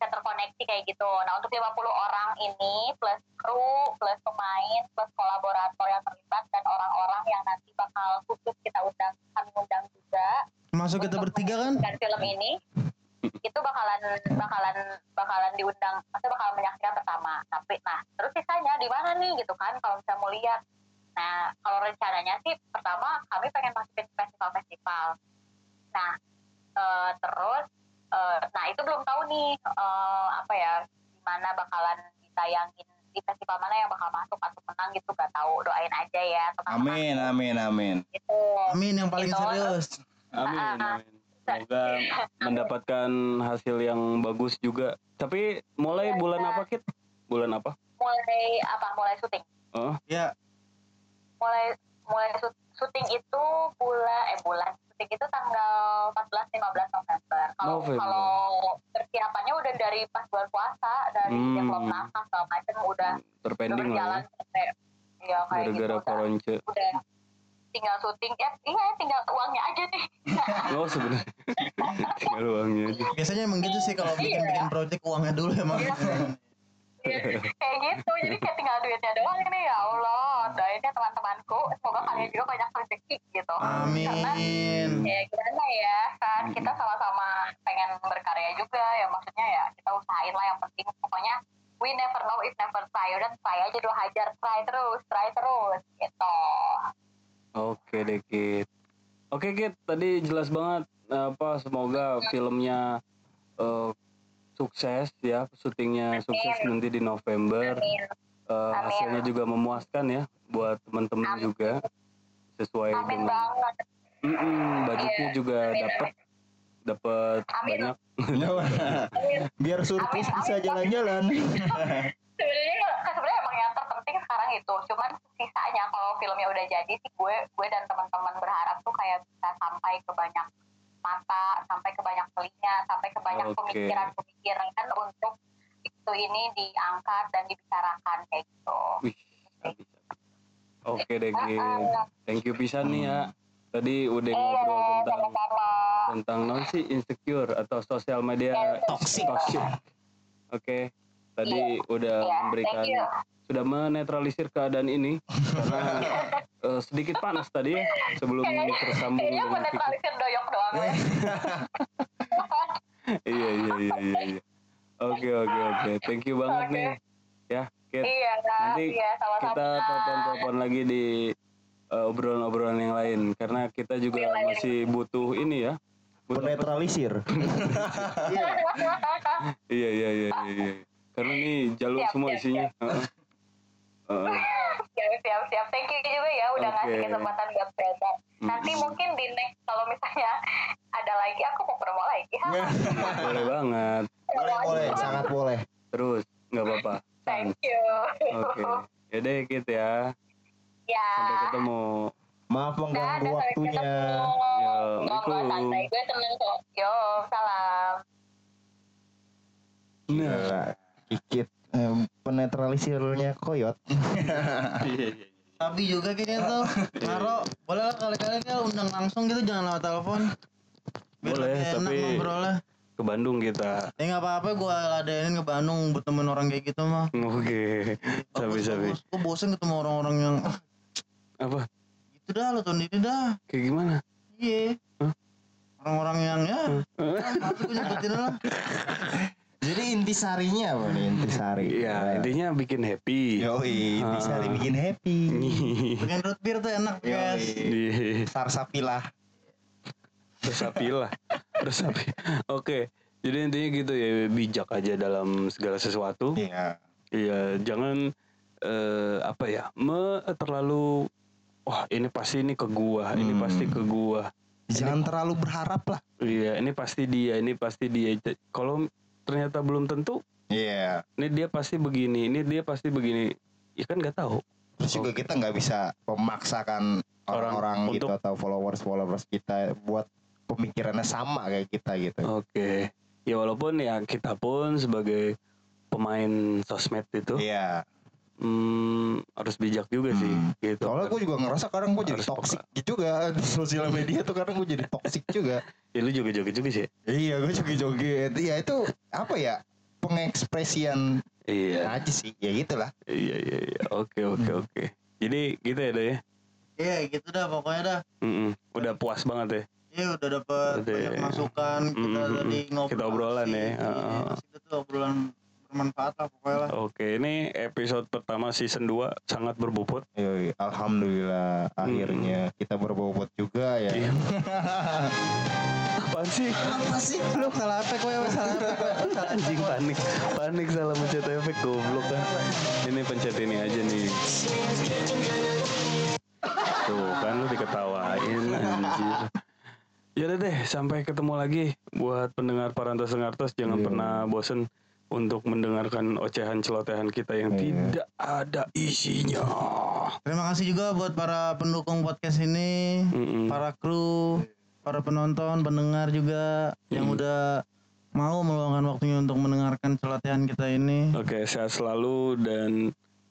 bisa terkoneksi kayak gitu. Nah, untuk 50 orang ini plus kru, plus pemain, plus kolaborator yang terlibat dan orang-orang yang nanti bakal khusus kita undang kami undang juga Masuk kita bertiga kan? menyaksikan film ini itu bakalan bakalan bakalan diundang maksudnya bakalan menyaksikan pertama tapi nah terus sisanya di mana nih gitu kan kalau misalnya mau lihat nah kalau rencananya sih pertama kami pengen masukin ke festival-festival nah eh, terus eh, nah itu belum tahu nih eh, apa ya di mana bakalan ditayangin di festival mana yang bakal masuk atau menang gitu gak tahu doain aja ya teman-teman amin, amin, amin. gitu Amin yang paling Gitu. serius. Amin, Ah, amin. Semoga mendapatkan hasil yang bagus juga. Tapi mulai Iya, bulan iya. apa Kit? Bulan apa? mulai apa mulai syuting Oh, Ya, mulai mulai syut- syuting itu bulan eh bulan syuting itu tanggal 14 15 November. Kalau November. kalau persiapannya udah dari pas bulan puasa dari Hmm. develop naskah segala macam udah udah terpending berjalan lah ya ya. kayak gitu Gara-gara udah, koronce. udah tinggal syuting. Ya iya tinggal uangnya aja nih Oh sebenarnya. Tinggal uangnya aja. Biasanya emang gitu sih kalau bikin bikin project uangnya dulu emang. kayak gitu. Jadi kayak tinggal duitnya doang ini ya Allah doain ya teman-temanku. Semoga kalian juga banyak rezeki gitu. Karena Amin. ya gimana ya kan kita sama-sama pengen berkarya juga. Ya maksudnya ya kita usahain lah yang penting. Pokoknya we never know if never try. Udah try aja dulu hajar. Try terus try terus gitu Oke deh Kit. Oke Kit, tadi jelas banget apa semoga filmnya eh, sukses ya, syutingnya sukses nanti di November. amin Amin. hasilnya juga memuaskan ya buat teman-teman Amin. juga sesuai amin dengan banget Mm-mm, budgetnya Iya, juga amin, dapat dapat Amin. banyak. amin Biar surprise Amin, bisa amin. jalan-jalan. sebenarnya sebenarnya emang yang terpenting sekarang itu cuman sisanya kalau filmnya udah jadi sih gue gue dan teman-teman berharap tuh kayak bisa sampai ke banyak mata sampai ke banyak telinga sampai ke banyak Oke. pemikiran-pemikiran kan untuk itu ini diangkat dan dibicarakan kayak gitu Wih. Oke deh Kit. Ah, Thank you pisan nih ya. Tadi udah iya ngobrol tentang sama-sama tentang non sih insecure atau sosial media Toxic. toxic. Oke, tadi udah Iya, memberikan thank you. sudah menetralisir keadaan ini karena eh, sedikit panas tadi ya sebelum tersambung kayaknya dengan Kiki. menetralisir doyok doang ya. Iya iya iya iya. iya. Oke oke oke, thank you banget Oke. nih ya Kit. iya Nanti iya sama-sama Kita telepon-telepon lagi di eh, obrolan-obrolan yang lain karena kita juga lain. masih butuh ini ya. Butuh? Penetralisir. Iya iya iya iya. iya. Karena ini jalur Siap, semua siap, isinya. Heeh. Heeh. siap siap siap thank you juga ya udah ngasih Oke. kesempatan buat promo nanti mungkin di next kalau misalnya ada lagi aku mau promo lagi Boleh banget. Boleh, boleh, sangat boleh. Terus nggak apa-apa. Thank you Oke. Yaudah Kit ya. ya Sampai ketemu. Maaf mengganggu sampai waktunya. Ya, Assalamualaikum. santai gue seneng kok yo salam Nah. Kikit em, penetralisirnya koyot. Iya iya. Tapi juga kayaknya tuh Naro boleh lah kali-kali kan undang langsung gitu jangan lewat telepon. Biar Boleh, tapi- ngobrolnya. Ke Bandung kita. Ya nggak apa-apa gue ladenin ke Bandung buat temen orang kayak gitu mah. Oke. Sabi sabi. Gue bosen ketemu orang-orang yang ah, Apa? gitu dah lo tahun ini dah. Kayak gimana? Iya. Hah? Orang-orang yang ya. Gue nyebutin lah. Jadi intisarinya apa nih intisari? Iya, intinya bikin happy. Yoi, intisari Ah. bikin happy. Bikin root beer tuh enak guys. Iya. Sarsapilah. Resapi lah. Resapi. Oke. Jadi intinya gitu ya bijak aja dalam segala sesuatu. Iya. Iya, jangan eh, apa ya? Me terlalu wah ini pasti ini ke gua, ini Hmm. pasti ke gua. Jangan terlalu berharap lah. Iya, ini pasti dia, ini pasti dia. Kalau ternyata belum tentu, Iya. ini dia pasti begini, ini dia pasti begini. Ya kan nggak tahu. Terus juga kita nggak bisa memaksakan Orang orang-orang gitu untuk- atau followers-followers kita buat pemikirannya sama kayak kita gitu. Oke. Ya walaupun ya kita pun sebagai pemain sosmed itu Iya. Hmm, harus bijak juga sih Hmm. gitu. Soalnya gue juga ngerasa kadang gue jadi toxic juga di sosial media tuh kadang gue jadi toxic juga. Ya lu juga joget juga sih. iya, gue juga joget. Iya itu apa ya? Pengekspresian Iya. aja sih. Ya gitulah. Iya iya iya. Oke oke oke. Jadi gitu ya, Doy, ya. Iya gitu dah pokoknya dah. Mm-mm. Udah puas banget ya. Iya udah dapet Udah. banyak masukan kita Mm-mm. tadi ngobrol. Kita obrolan ya. Iya, Heeh. asik itu obrolan bermanfaat lah pokoknya lah. Oke, ini episode pertama season 2 sangat berbobot. Yoi, Alhamdulillah akhirnya kita berbobot juga ya. Iya. Apaan sih? Apa sih? Lu salah efek gue, salah efek Anjing panik. Panik salah pencet efek goblok kan. Ini pencet ini aja nih. Tuh kan lu diketawain anjir. Yaudah deh, sampai ketemu lagi buat pendengar Parantos Ngartos jangan Iya. pernah bosen untuk mendengarkan ocehan celotehan kita yang Iya. tidak ada isinya. Terima kasih juga buat para pendukung podcast ini, Mm-mm. para kru, para penonton, pendengar juga yang Hmm. udah mau meluangkan waktunya untuk mendengarkan celotehan kita ini. Oke, sehat selalu dan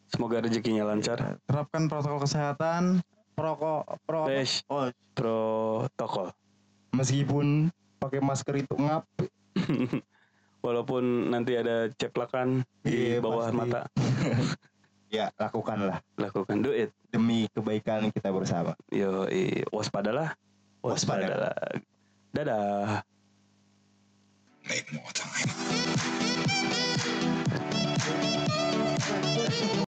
semoga rezekinya lancar. Terapkan protokol kesehatan, proko pro? Fresh oh protokol. Meskipun pakai masker itu ngap. walaupun nanti ada ceplakan di yeah, bawah pasti. mata. ya, lakukanlah. Lakukan do it demi kebaikan kita bersama. Yo, i, waspadalah. Waspadalah. Dadah. Make more time.